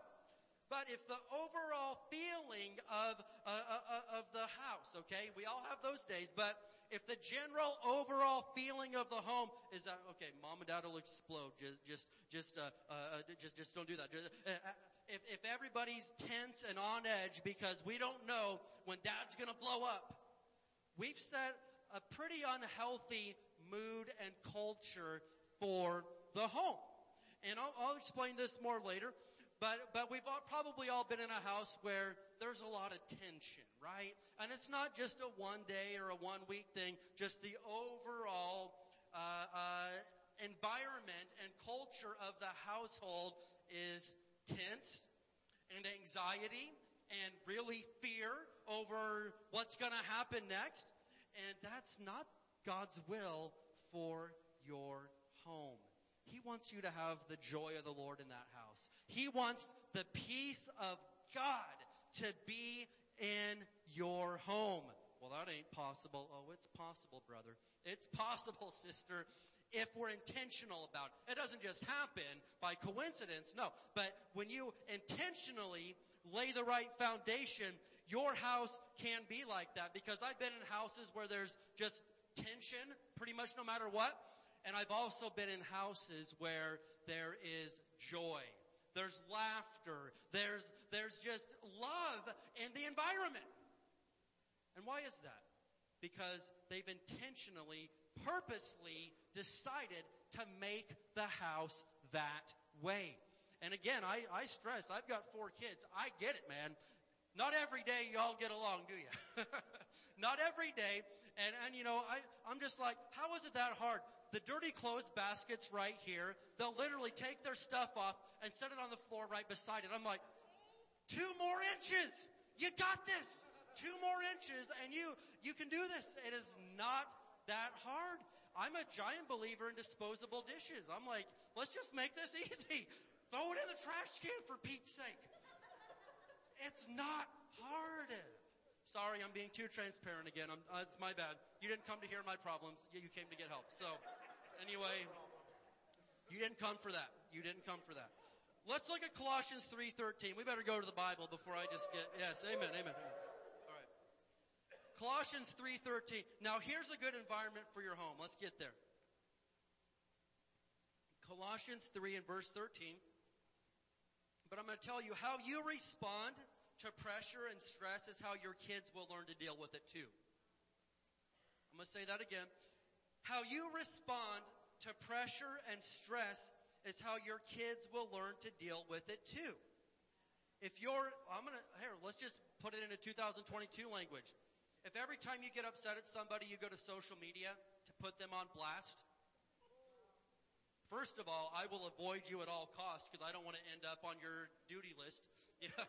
But if the overall feeling of, uh, uh, uh, of the house, okay, we all have those days, but if the general overall feeling of the home is that, okay, mom and dad will explode, just, just, just, uh, uh, uh just, just don't do that. Just, if, if everybody's tense and on edge because we don't know when dad's gonna blow up, we've set a pretty unhealthy mood and culture for the home. And I'll, I'll explain this more later. But, but we've all, probably all been in a house where there's a lot of tension, right? And it's not just a one day or a one week thing, just the overall, uh, uh, environment and culture of the household is tense and anxiety and really fear over what's gonna happen next. And that's not God's will for your home. He wants you to have the joy of the Lord in that house. He wants the peace of God to be in your home. Well, that ain't possible. Oh, it's possible, brother. It's possible, sister, if we're intentional about it. It doesn't just happen by coincidence, no. But when you intentionally lay the right foundation, your house can be like that because I've been in houses where there's just tension pretty much no matter what. And I've also been in houses where there. There's laughter. There's, there's just love in the environment. And why is that? Because they've intentionally, purposely decided to make the house that way. And again, I, I stress, I've got four kids. I get it, man. Not every day y'all get along, do you? Not every day. And, and you know, I, I'm just like, how is it that hard? The dirty clothes basket's right here. They'll literally take their stuff off and set it on the floor right beside it. I'm like, two more inches. You got this. Two more inches and you, you can do this. It is not that hard. I'm a giant believer in disposable dishes. I'm like, let's just make this easy. Throw it in the trash can for Pete's sake. It's not hard. Sorry, I'm being too transparent again. Uh, it's my bad. You didn't come to hear my problems. You came to get help. So, anyway, you didn't come for that. You didn't come for that. Let's look at Colossians 3.13. We better go to the Bible before I just get, yes, amen, amen, amen. Colossians 3:13. Now here's a good environment for your home. Let's get there. Colossians 3 and verse 13. But I'm going to tell you how you respond to pressure and stress is how your kids will learn to deal with it too. I'm going to say that again. How you respond to pressure and stress is how your kids will learn to deal with it too. If you're, I'm gonna, here, let's just put it into 2022 language. If every time you get upset at somebody, you go to social media to put them on blast, first of all, I will avoid you at all costs because I don't want to end up on your duty list. You know,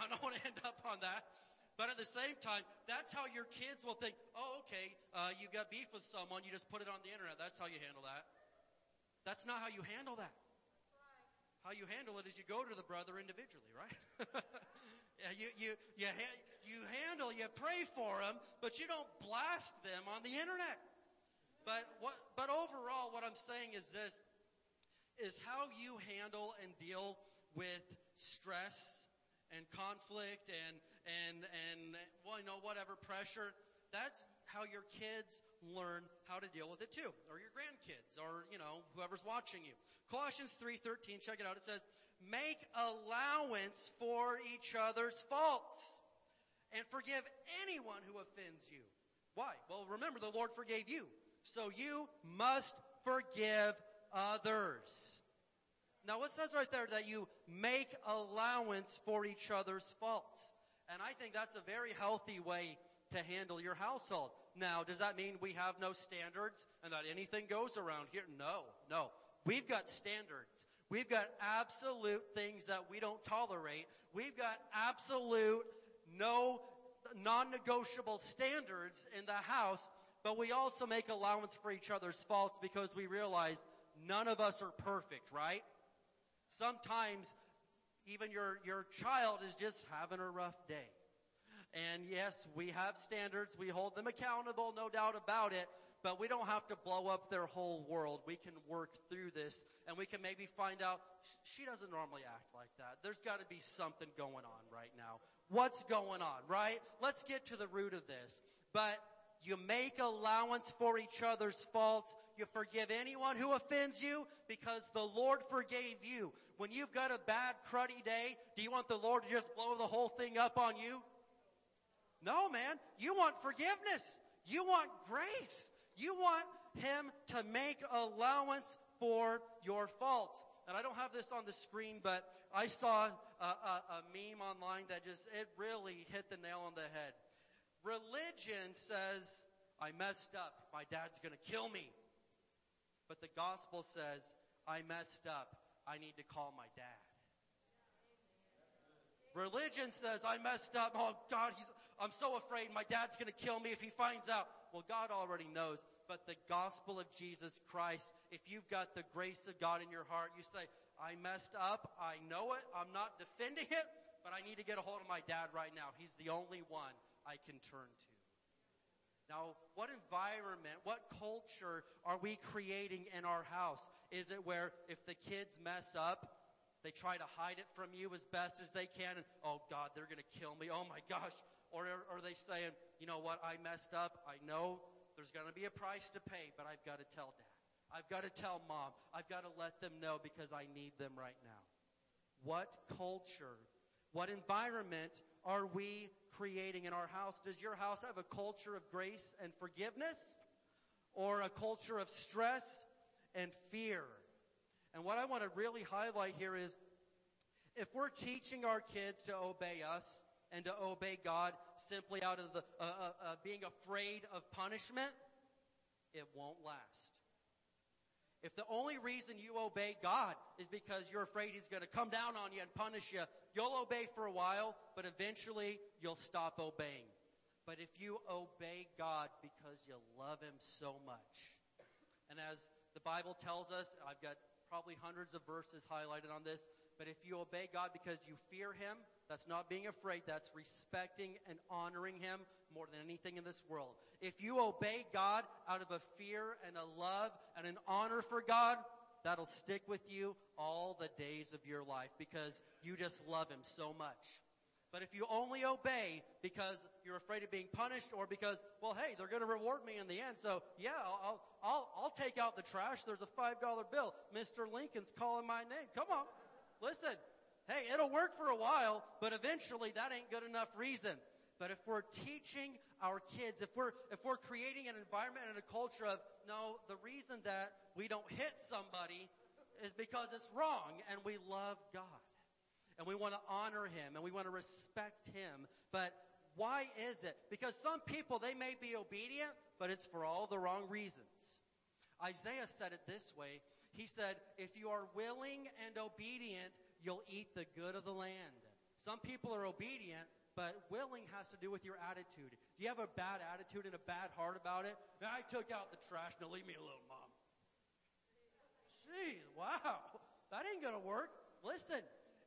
I don't want to end up on that. But at the same time, that's how your kids will think, oh, okay, uh, you got beef with someone, you just put it on the internet. That's how you handle that. That's not how you handle that. How you handle it is you go to the brother individually, right? you, you, you, you handle, you pray for them, but you don't blast them on the internet. But what, but overall, what I'm saying is this, is how you handle and deal with stress and conflict and, and, and, well, you know, whatever pressure. That's how your kids learn how to deal with it too. Or your grandkids, or, you know, whoever's watching you. Colossians 3.13, check it out. It says, make allowance for each other's faults and forgive anyone who offends you. Why? Well, remember the Lord forgave you. So you must forgive others. Now what says right there that you make allowance for each other's faults. And I think that's a very healthy way to handle your household. Now, does that mean we have no standards and that anything goes around here? No, no. We've got standards. We've got absolute things that we don't tolerate. We've got absolute no non-negotiable standards in the house, but we also make allowance for each other's faults because we realize none of us are perfect, right? Sometimes even your, your child is just having a rough day. And yes, we have standards. We hold them accountable, no doubt about it. But we don't have to blow up their whole world. We can work through this and we can maybe find out she doesn't normally act like that. There's got to be something going on right now. What's going on, right? Let's get to the root of this. But you make allowance for each other's faults. You forgive anyone who offends you because the Lord forgave you. When you've got a bad, cruddy day, do you want the Lord to just blow the whole thing up on you? No, man. You want forgiveness. You want grace. You want Him to make allowance for your faults. And I don't have this on the screen, but I saw a, a, a meme online that just, it really hit the nail on the head. Religion says, I messed up. My dad's gonna kill me. But the gospel says, I messed up. I need to call my dad. Religion says, I messed up. Oh God, he's, I'm so afraid my dad's gonna kill me if he finds out. Well, God already knows. But the gospel of Jesus Christ, if you've got the grace of God in your heart, you say, I messed up. I know it. I'm not defending it, but I need to get a hold of my dad right now. He's the only one I can turn to. Now, what environment, what culture are we creating in our house? Is it where if the kids mess up, they try to hide it from you as best as they can and, oh God, they're gonna kill me. Oh my gosh. Or are they saying, you know what, I messed up. I know there's gonna be a price to pay, but I've gotta tell dad. I've gotta tell mom. I've gotta let them know because I need them right now. What culture, what environment are we creating in our house? Does your house have a culture of grace and forgiveness or a culture of stress and fear? And what I want to really highlight here is if we're teaching our kids to obey us and to obey God simply out of the uh, uh, uh, being afraid of punishment, it won't last. If the only reason you obey God is because you're afraid He's going to come down on you and punish you, you'll obey for a while, but eventually you'll stop obeying. But if you obey God because you love Him so much, and as the Bible tells us, I've got probably hundreds of verses highlighted on this, but if you obey God because you fear Him, that's not being afraid, that's respecting and honoring Him more than anything in this world. If you obey God out of a fear and a love and an honor for God, that'll stick with you all the days of your life because you just love Him so much. But if you only obey because you're afraid of being punished or because, well, hey, they're going to reward me in the end. So yeah, I'll, I'll, I'll take out the trash. There's a $5 bill. Mr. Lincoln's calling my name. Come on. Listen. Hey, it'll work for a while, but eventually that ain't good enough reason. But if we're teaching our kids, if we're, if we're creating an environment and a culture of, no, the reason that we don't hit somebody is because it's wrong and we love God. And we want to honor Him and we want to respect Him. But why is it? Because some people, they may be obedient, but it's for all the wrong reasons. Isaiah said it this way. He said, if you are willing and obedient, you'll eat the good of the land. Some people are obedient, but willing has to do with your attitude. Do you have a bad attitude and a bad heart about it? I took out the trash. Now leave me alone, mom. Gee, wow. That ain't gonna work. Listen,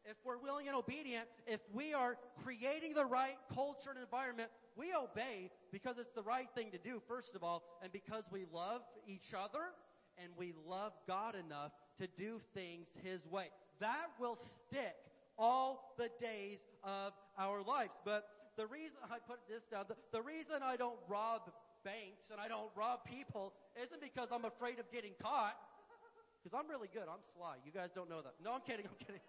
if we're willing and obedient, if we are creating the right culture and environment, we obey because it's the right thing to do, first of all, and because we love each other and we love God enough to do things His way. That will stick all the days of our lives. But the reason I put this down, the, the reason I don't rob banks and I don't rob people isn't because I'm afraid of getting caught. Because I'm really good. I'm sly. You guys don't know that. No, I'm kidding. I'm kidding.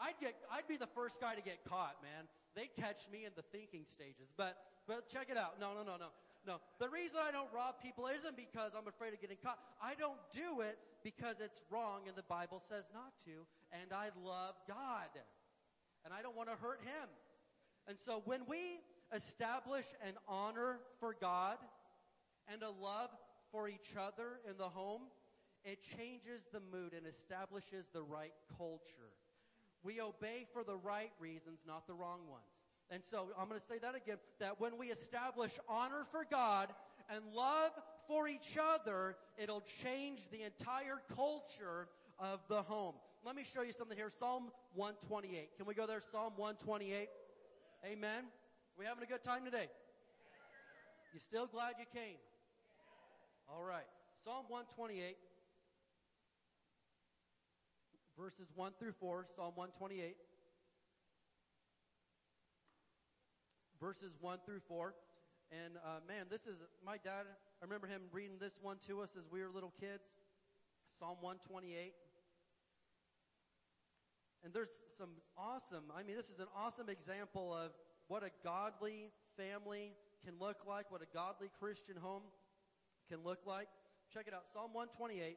I'd get, I'd be the first guy to get caught, man. They'd catch me in the thinking stages. But, but check it out. No, no, no, no. No. The reason I don't rob people isn't because I'm afraid of getting caught. I don't do it because it's wrong and the Bible says not to. And I love God and I don't want to hurt him. And so when we establish an honor for God and a love for each other in the home, it changes the mood and establishes the right culture. We obey for the right reasons, not the wrong ones. And so I'm going to say that again, that when we establish honor for God and love for each other, it'll change the entire culture of the home. Let me show you something here. Psalm 128. Can we go there? Psalm 128. Amen. We having a good time today? You still glad you came? All right. Psalm 128 verses 1 through 4, Psalm 128. Verses 1 through 4. And uh, man, this is my dad. I remember him reading this one to us as we were little kids. Psalm 128. And there's some awesome, I mean, this is an awesome example of what a godly family can look like, what a godly Christian home can look like. Check it out. Psalm 128,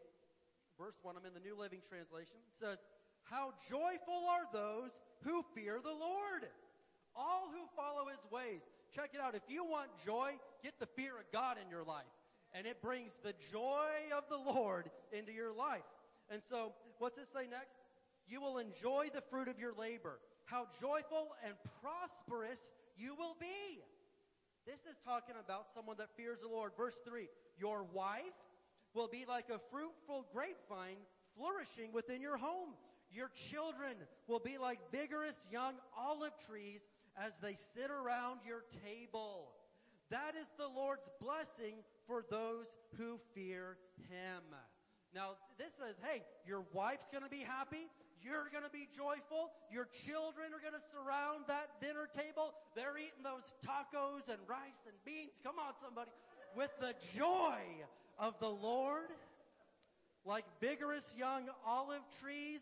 verse 1. I'm in the New Living Translation. It says, How joyful are those who fear the Lord, all who follow his ways. Check it out. If you want joy, get the fear of God in your life. And it brings the joy of the Lord into your life. And so, what's it say next? You will enjoy the fruit of your labor. How joyful and prosperous you will be. This is talking about someone that fears the Lord. Verse 3 Your wife will be like a fruitful grapevine flourishing within your home. Your children will be like vigorous young olive trees as they sit around your table. That is the Lord's blessing for those who fear Him. Now, this says, hey, your wife's gonna be happy. You're gonna be joyful. Your children are gonna surround that dinner table. They're eating those tacos and rice and beans. Come on, somebody. With the joy of the Lord, like vigorous young olive trees.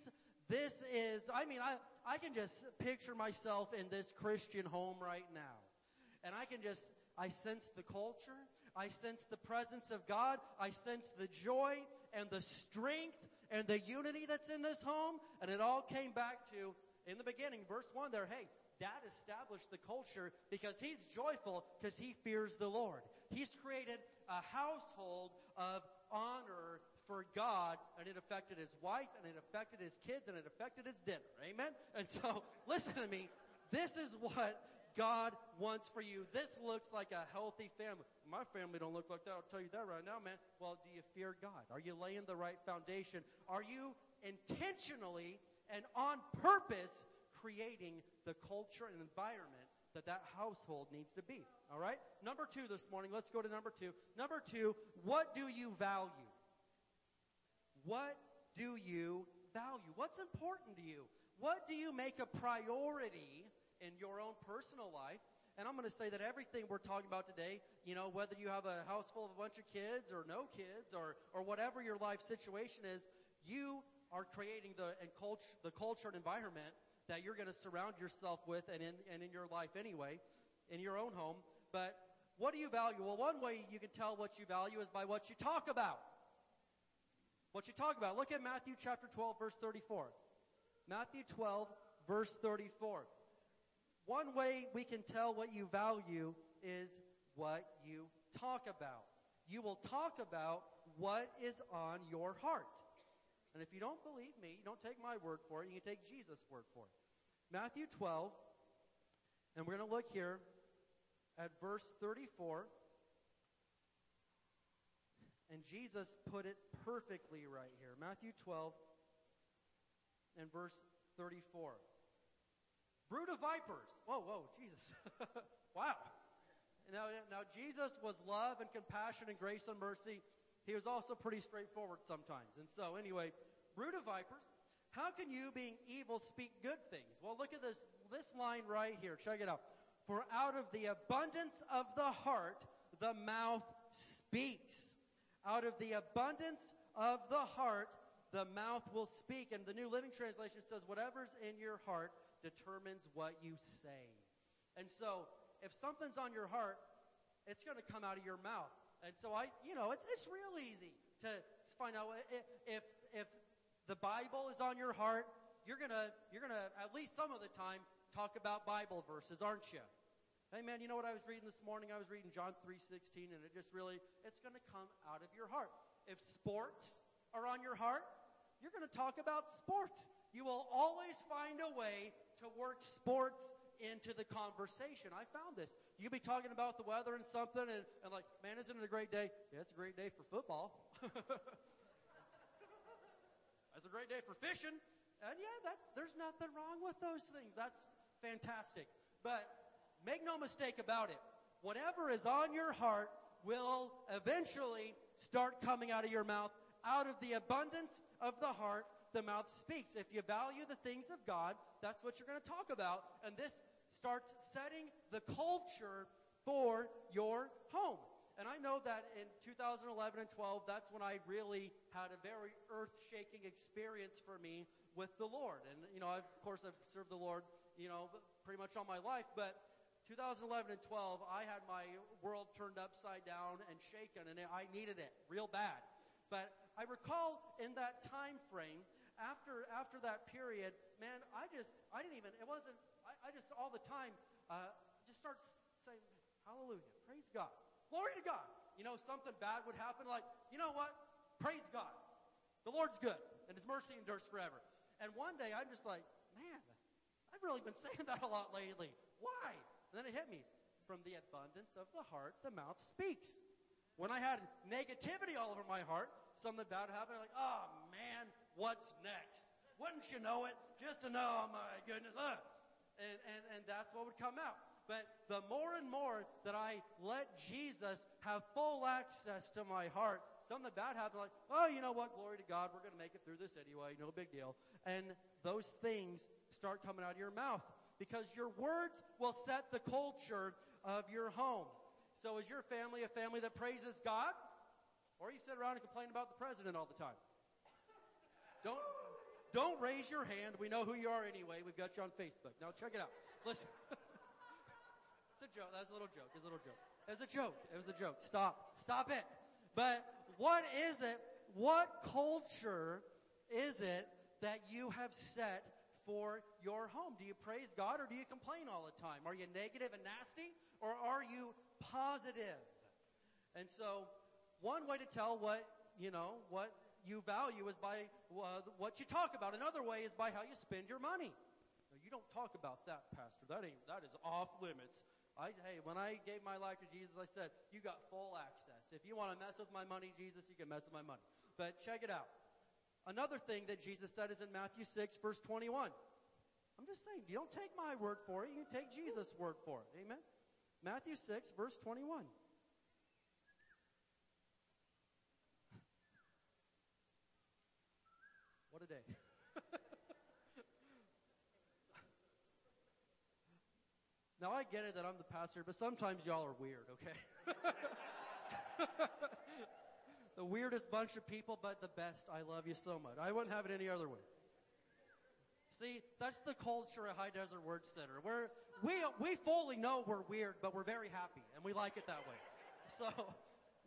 This is, I mean, I, I can just picture myself in this Christian home right now. And I can just, I sense the culture. I sense the presence of God. I sense the joy and the strength and the unity that's in this home. And it all came back to, in the beginning, verse 1 there, hey, Dad established the culture because he's joyful because he fears the Lord. He's created a household of honor for God and it affected his wife and it affected his kids and it affected his dinner. Amen? And so, listen to me. This is what God wants for you. This looks like a healthy family. My family don't look like that. I'll tell you that right now, man. Well, do you fear God? Are you laying the right foundation? Are you intentionally and on purpose creating the culture and environment that that household needs to be? All right? Number two this morning. Let's go to number two. Number two, what do you value? What do you value? What's important to you? What do you make a priority in your own personal life? And I'm going to say that everything we're talking about today, you know, whether you have a house full of a bunch of kids or no kids or, or whatever your life situation is, you are creating the, and culture, the culture and environment that you're going to surround yourself with and in, and in your life anyway, in your own home. But what do you value? Well, one way you can tell what you value is by what you talk about. What you talk about. Look at Matthew chapter 12 verse 34. Matthew 12 verse 34. One way we can tell what you value is what you talk about. You will talk about what is on your heart. And if you don't believe me, you don't take my word for it, you can take Jesus' word for it. Matthew 12, and we're going to look here at verse 34. And Jesus put it perfectly right here. Matthew 12 and verse 34. Brood of vipers. Whoa, whoa, Jesus. wow. Now, now, Jesus was love and compassion and grace and mercy. He was also pretty straightforward sometimes. And so, anyway, brood of vipers, how can you, being evil, speak good things? Well, look at this, this line right here. Check it out. For out of the abundance of the heart, the mouth speaks. Out of the abundance of the heart, the mouth will speak. And the New Living Translation says, whatever's in your heart determines what you say. And so, if something's on your heart, it's going to come out of your mouth. And so I, you know, it's, it's real easy to find out if, if the Bible is on your heart, you're gonna, you're gonna, at least some of the time, talk about Bible verses, aren't you? Hey man, you know what I was reading this morning? I was reading John 3.16 and it just really, it's gonna come out of your heart. If sports are on your heart, you're gonna talk about sports. You will always find a way to work sports into the conversation. I found this. You could be talking about the weather and something and, and like, man, isn't it a great day? Yeah, it's a great day for football. That's a great day for fishing. And yeah, there's nothing wrong with those things. That's fantastic. But make no mistake about it. Whatever is on your heart will eventually start coming out of your mouth. Out of the abundance of the heart, the mouth speaks. If you value the things of God, that's what you're going to talk about. And this starts setting the culture for your home. And I know that in 2011 and 12, that's when I really had a very earth-shaking experience for me with the Lord. And, you know, I've, of course, I've served the Lord, you know, pretty much all my life, but 2011 and 12, I had my world turned upside down and shaken, and I needed it real bad. But I recall in that time frame, after after that period, man, I just I didn't even it wasn't I, I just all the time uh, just start saying Hallelujah, praise God. Glory to God. You know, something bad would happen, like, you know what? Praise God. The Lord's good, and His mercy endures forever. And one day I'm just like, man, I've really been saying that a lot lately. Why? And then it hit me. from the abundance of the heart, the mouth speaks. When I had negativity all over my heart, something bad happened, like, oh man, what's next? Wouldn't you know it? Just to know, oh my goodness, uh. And, and, and that's what would come out. But the more and more that I let Jesus have full access to my heart, something bad happened, like, oh, you know what, glory to God, we're going to make it through this anyway, no big deal. And those things start coming out of your mouth because your words will set the culture of your home. So is your family a family that praises God? Or you sit around and complain about the president all the time? Don't, don't raise your hand. We know who you are anyway. We've got you on Facebook. Now check it out. Listen. it's a joke. That's a little joke. It's a little joke. It's a joke. It was a joke. Stop. Stop it. But what is it? What culture is it that you have set for your home? Do you praise God or do you complain all the time? Are you negative and nasty or are you positive? And so one way to tell what, you know, what you value is by uh, what you talk about. Another way is by how you spend your money. Now, you don't talk about that, Pastor. That ain't, that is off limits. I, hey, when I gave my life to Jesus, I said, you got full access. If you want to mess with my money, Jesus, you can mess with my money. But check it out. Another thing that Jesus said is in Matthew 6 verse 21. I'm just saying, you don't take my word for it, you take Jesus' word for it. Amen? Matthew 6 verse 21. What a day. now I get it that I'm the pastor, but sometimes y'all are weird, okay? the weirdest bunch of people, but the best. I love you so much. I wouldn't have it any other way. See, that's the culture at High Desert Word Center. We're, we, we fully know we're weird, but we're very happy, and we like it that way. So,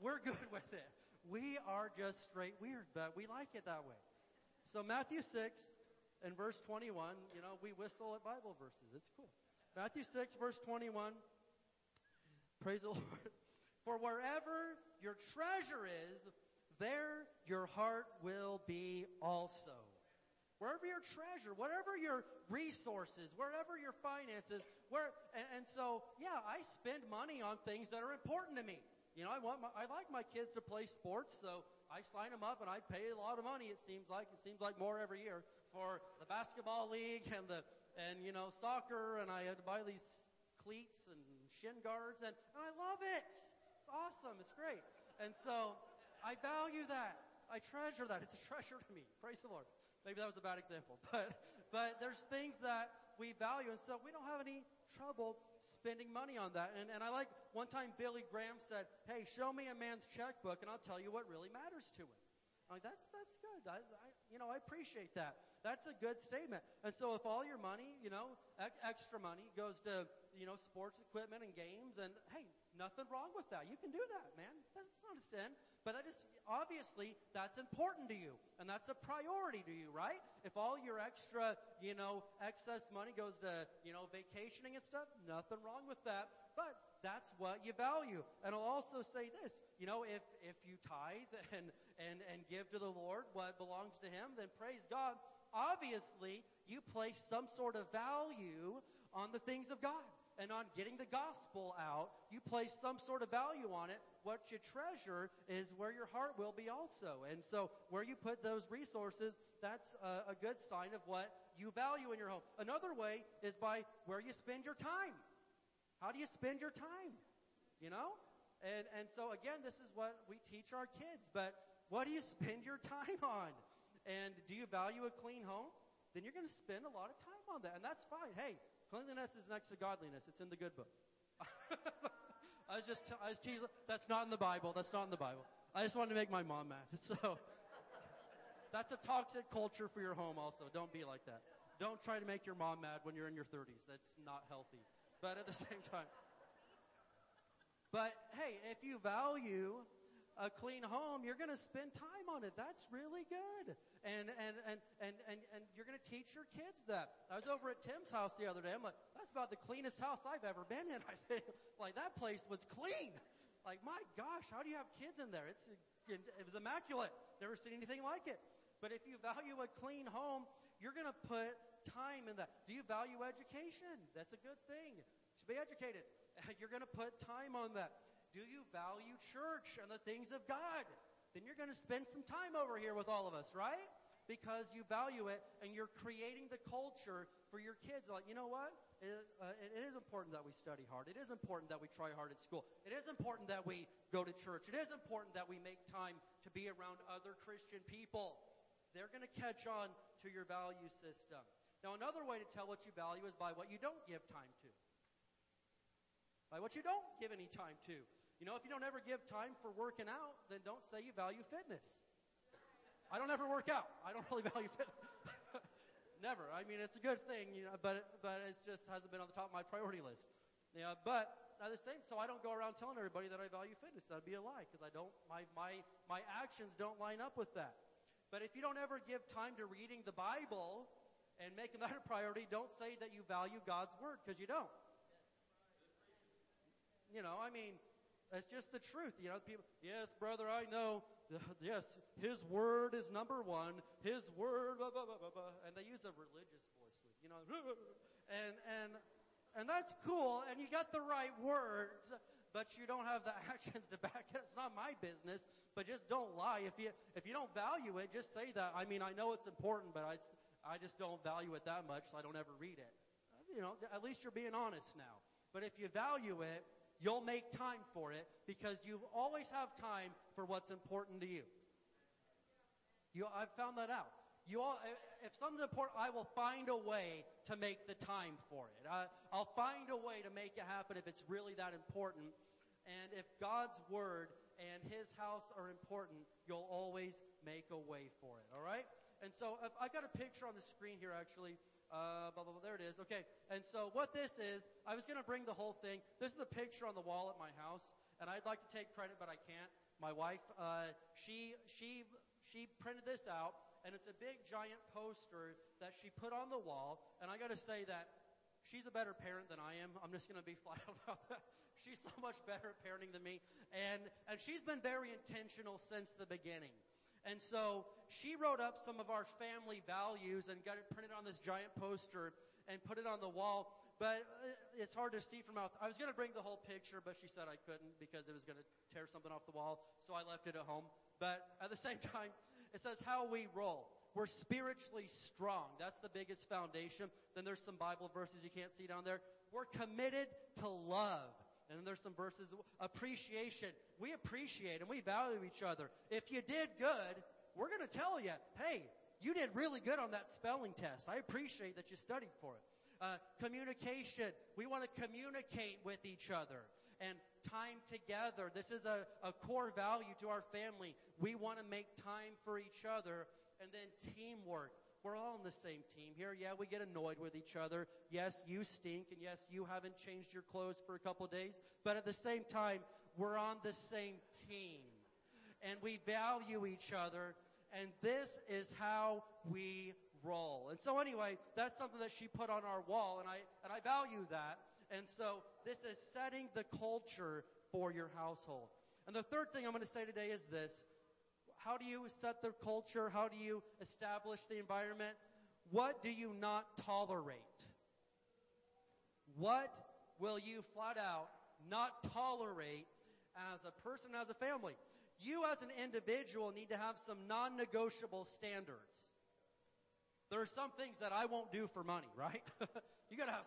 we're good with it. We are just straight weird, but we like it that way. So Matthew 6 and verse 21, you know, we whistle at Bible verses. It's cool. Matthew 6 verse 21. Praise the Lord. For wherever your treasure is, there your heart will be also. Wherever your treasure, whatever your resources, wherever your finances, where, and, and so, yeah, I spend money on things that are important to me. You know, I want my, I like my kids to play sports, so I sign them up and I pay a lot of money. It seems like it seems like more every year for the basketball league and the and you know soccer. And I had to buy these cleats and shin guards and, and I love it. It's awesome. It's great. And so I value that. I treasure that. It's a treasure to me. Praise the Lord. Maybe that was a bad example, but but there's things that we value, and so we don't have any trouble spending money on that. And, and I like one time Billy Graham said, Hey, show me a man's checkbook and I'll tell you what really matters to him. I'm like, that's, that's good. I, I, you know, I appreciate that. That's a good statement. And so if all your money, you know, extra money goes to, you know, sports equipment and games and hey, nothing wrong with that. You can do that, man. That's not a sin. But that is, obviously, that's important to you. And that's a priority to you, right? If all your extra, you know, excess money goes to, you know, vacationing and stuff, nothing wrong with that. But that's what you value. And I'll also say this, you know, if, if you tithe and, and, and give to the Lord what belongs to Him, then praise God. Obviously, you place some sort of value on the things of God and on getting the gospel out, you place some sort of value on it. What you treasure is where your heart will be also. And so where you put those resources, that's a, a good sign of what you value in your home. Another way is by where you spend your time. How do you spend your time? You know? And, and so again, this is what we teach our kids, but what do you spend your time on? And do you value a clean home? Then you're going to spend a lot of time on that. And that's fine. Hey, Cleanliness is next to godliness. It's in the good book. I was just, I was teasing. That's not in the Bible. That's not in the Bible. I just wanted to make my mom mad. So, that's a toxic culture for your home also. Don't be like that. Don't try to make your mom mad when you're in your 30s. That's not healthy. But at the same time. But hey, if you value a clean home, you're going to spend time on it. That's really good. And, and, and, and, and, and you're going to teach your kids that. I was over at Tim's house the other day. I'm like, that's about the cleanest house I've ever been in. I think, like, that place was clean. Like, my gosh, how do you have kids in there? It's, it was immaculate. Never seen anything like it. But if you value a clean home, you're going to put time in that. Do you value education? That's a good thing. should be educated. You're going to put time on that. Do you value church and the things of God? Then you're going to spend some time over here with all of us, right? Because you value it and you're creating the culture for your kids. Like, you know what? It, uh, it is important that we study hard. It is important that we try hard at school. It is important that we go to church. It is important that we make time to be around other Christian people. They're going to catch on to your value system. Now, another way to tell what you value is by what you don't give time to. By what you don't give any time to. You know, if you don't ever give time for working out, then don't say you value fitness. I don't ever work out. I don't really value fitness. Never. I mean, it's a good thing, you know, but but it just hasn't been on the top of my priority list. Yeah, but at the same, so I don't go around telling everybody that I value fitness. That'd be a lie because I don't. My my my actions don't line up with that. But if you don't ever give time to reading the Bible and making that a priority, don't say that you value God's word because you don't. You know, I mean, that's just the truth. You know, people, yes, brother, I know. Yes, his word is number one. His word, blah, blah, blah, blah, blah. And they use a religious voice, you know, and, and, and that's cool. And you got the right words, but you don't have the actions to back it. It's not my business, but just don't lie. If you, if you don't value it, just say that. I mean, I know it's important, but I, I just don't value it that much, so I don't ever read it. You know, at least you're being honest now. But if you value it, You'll make time for it because you always have time for what's important to you. You, I've found that out. You all, if something's important, I will find a way to make the time for it. I, I'll find a way to make it happen if it's really that important. And if God's word and His house are important, you'll always make a way for it. All right? And so I've got a picture on the screen here actually uh, blah, blah, blah. There it is. Okay. And so what this is, I was going to bring the whole thing. This is a picture on the wall at my house, and I'd like to take credit, but I can't. My wife, uh, she, she, she printed this out, and it's a big giant poster that she put on the wall, and I got to say that she's a better parent than I am. I'm just going to be flat out about that. She's so much better at parenting than me, and and she's been very intentional since the beginning. And so she wrote up some of our family values and got it printed on this giant poster and put it on the wall. But uh, it's hard to see from out. I was going to bring the whole picture, but she said I couldn't because it was going to tear something off the wall. So I left it at home. But at the same time, it says how we roll. We're spiritually strong. That's the biggest foundation. Then there's some Bible verses you can't see down there. We're committed to love. And then there's some verses, appreciation. We appreciate and we value each other. If you did good, we're going to tell you, hey, you did really good on that spelling test. I appreciate that you studied for it. Uh, communication. We want to communicate with each other. And time together. This is a, a core value to our family. We want to make time for each other. And then teamwork. We're all on the same team here. Yeah, we get annoyed with each other. Yes, you stink, and yes, you haven't changed your clothes for a couple days. But at the same time, we're on the same team. And we value each other, and this is how we roll. And so anyway, that's something that she put on our wall, and I, and I value that. And so this is setting the culture for your household. And the third thing I'm going to say today is this. How do you set the culture? How do you establish the environment? What do you not tolerate? What will you flat out not tolerate as a person, as a family? You as an individual need to have some non-negotiable standards. There are some things that I won't do for money, right? you gotta have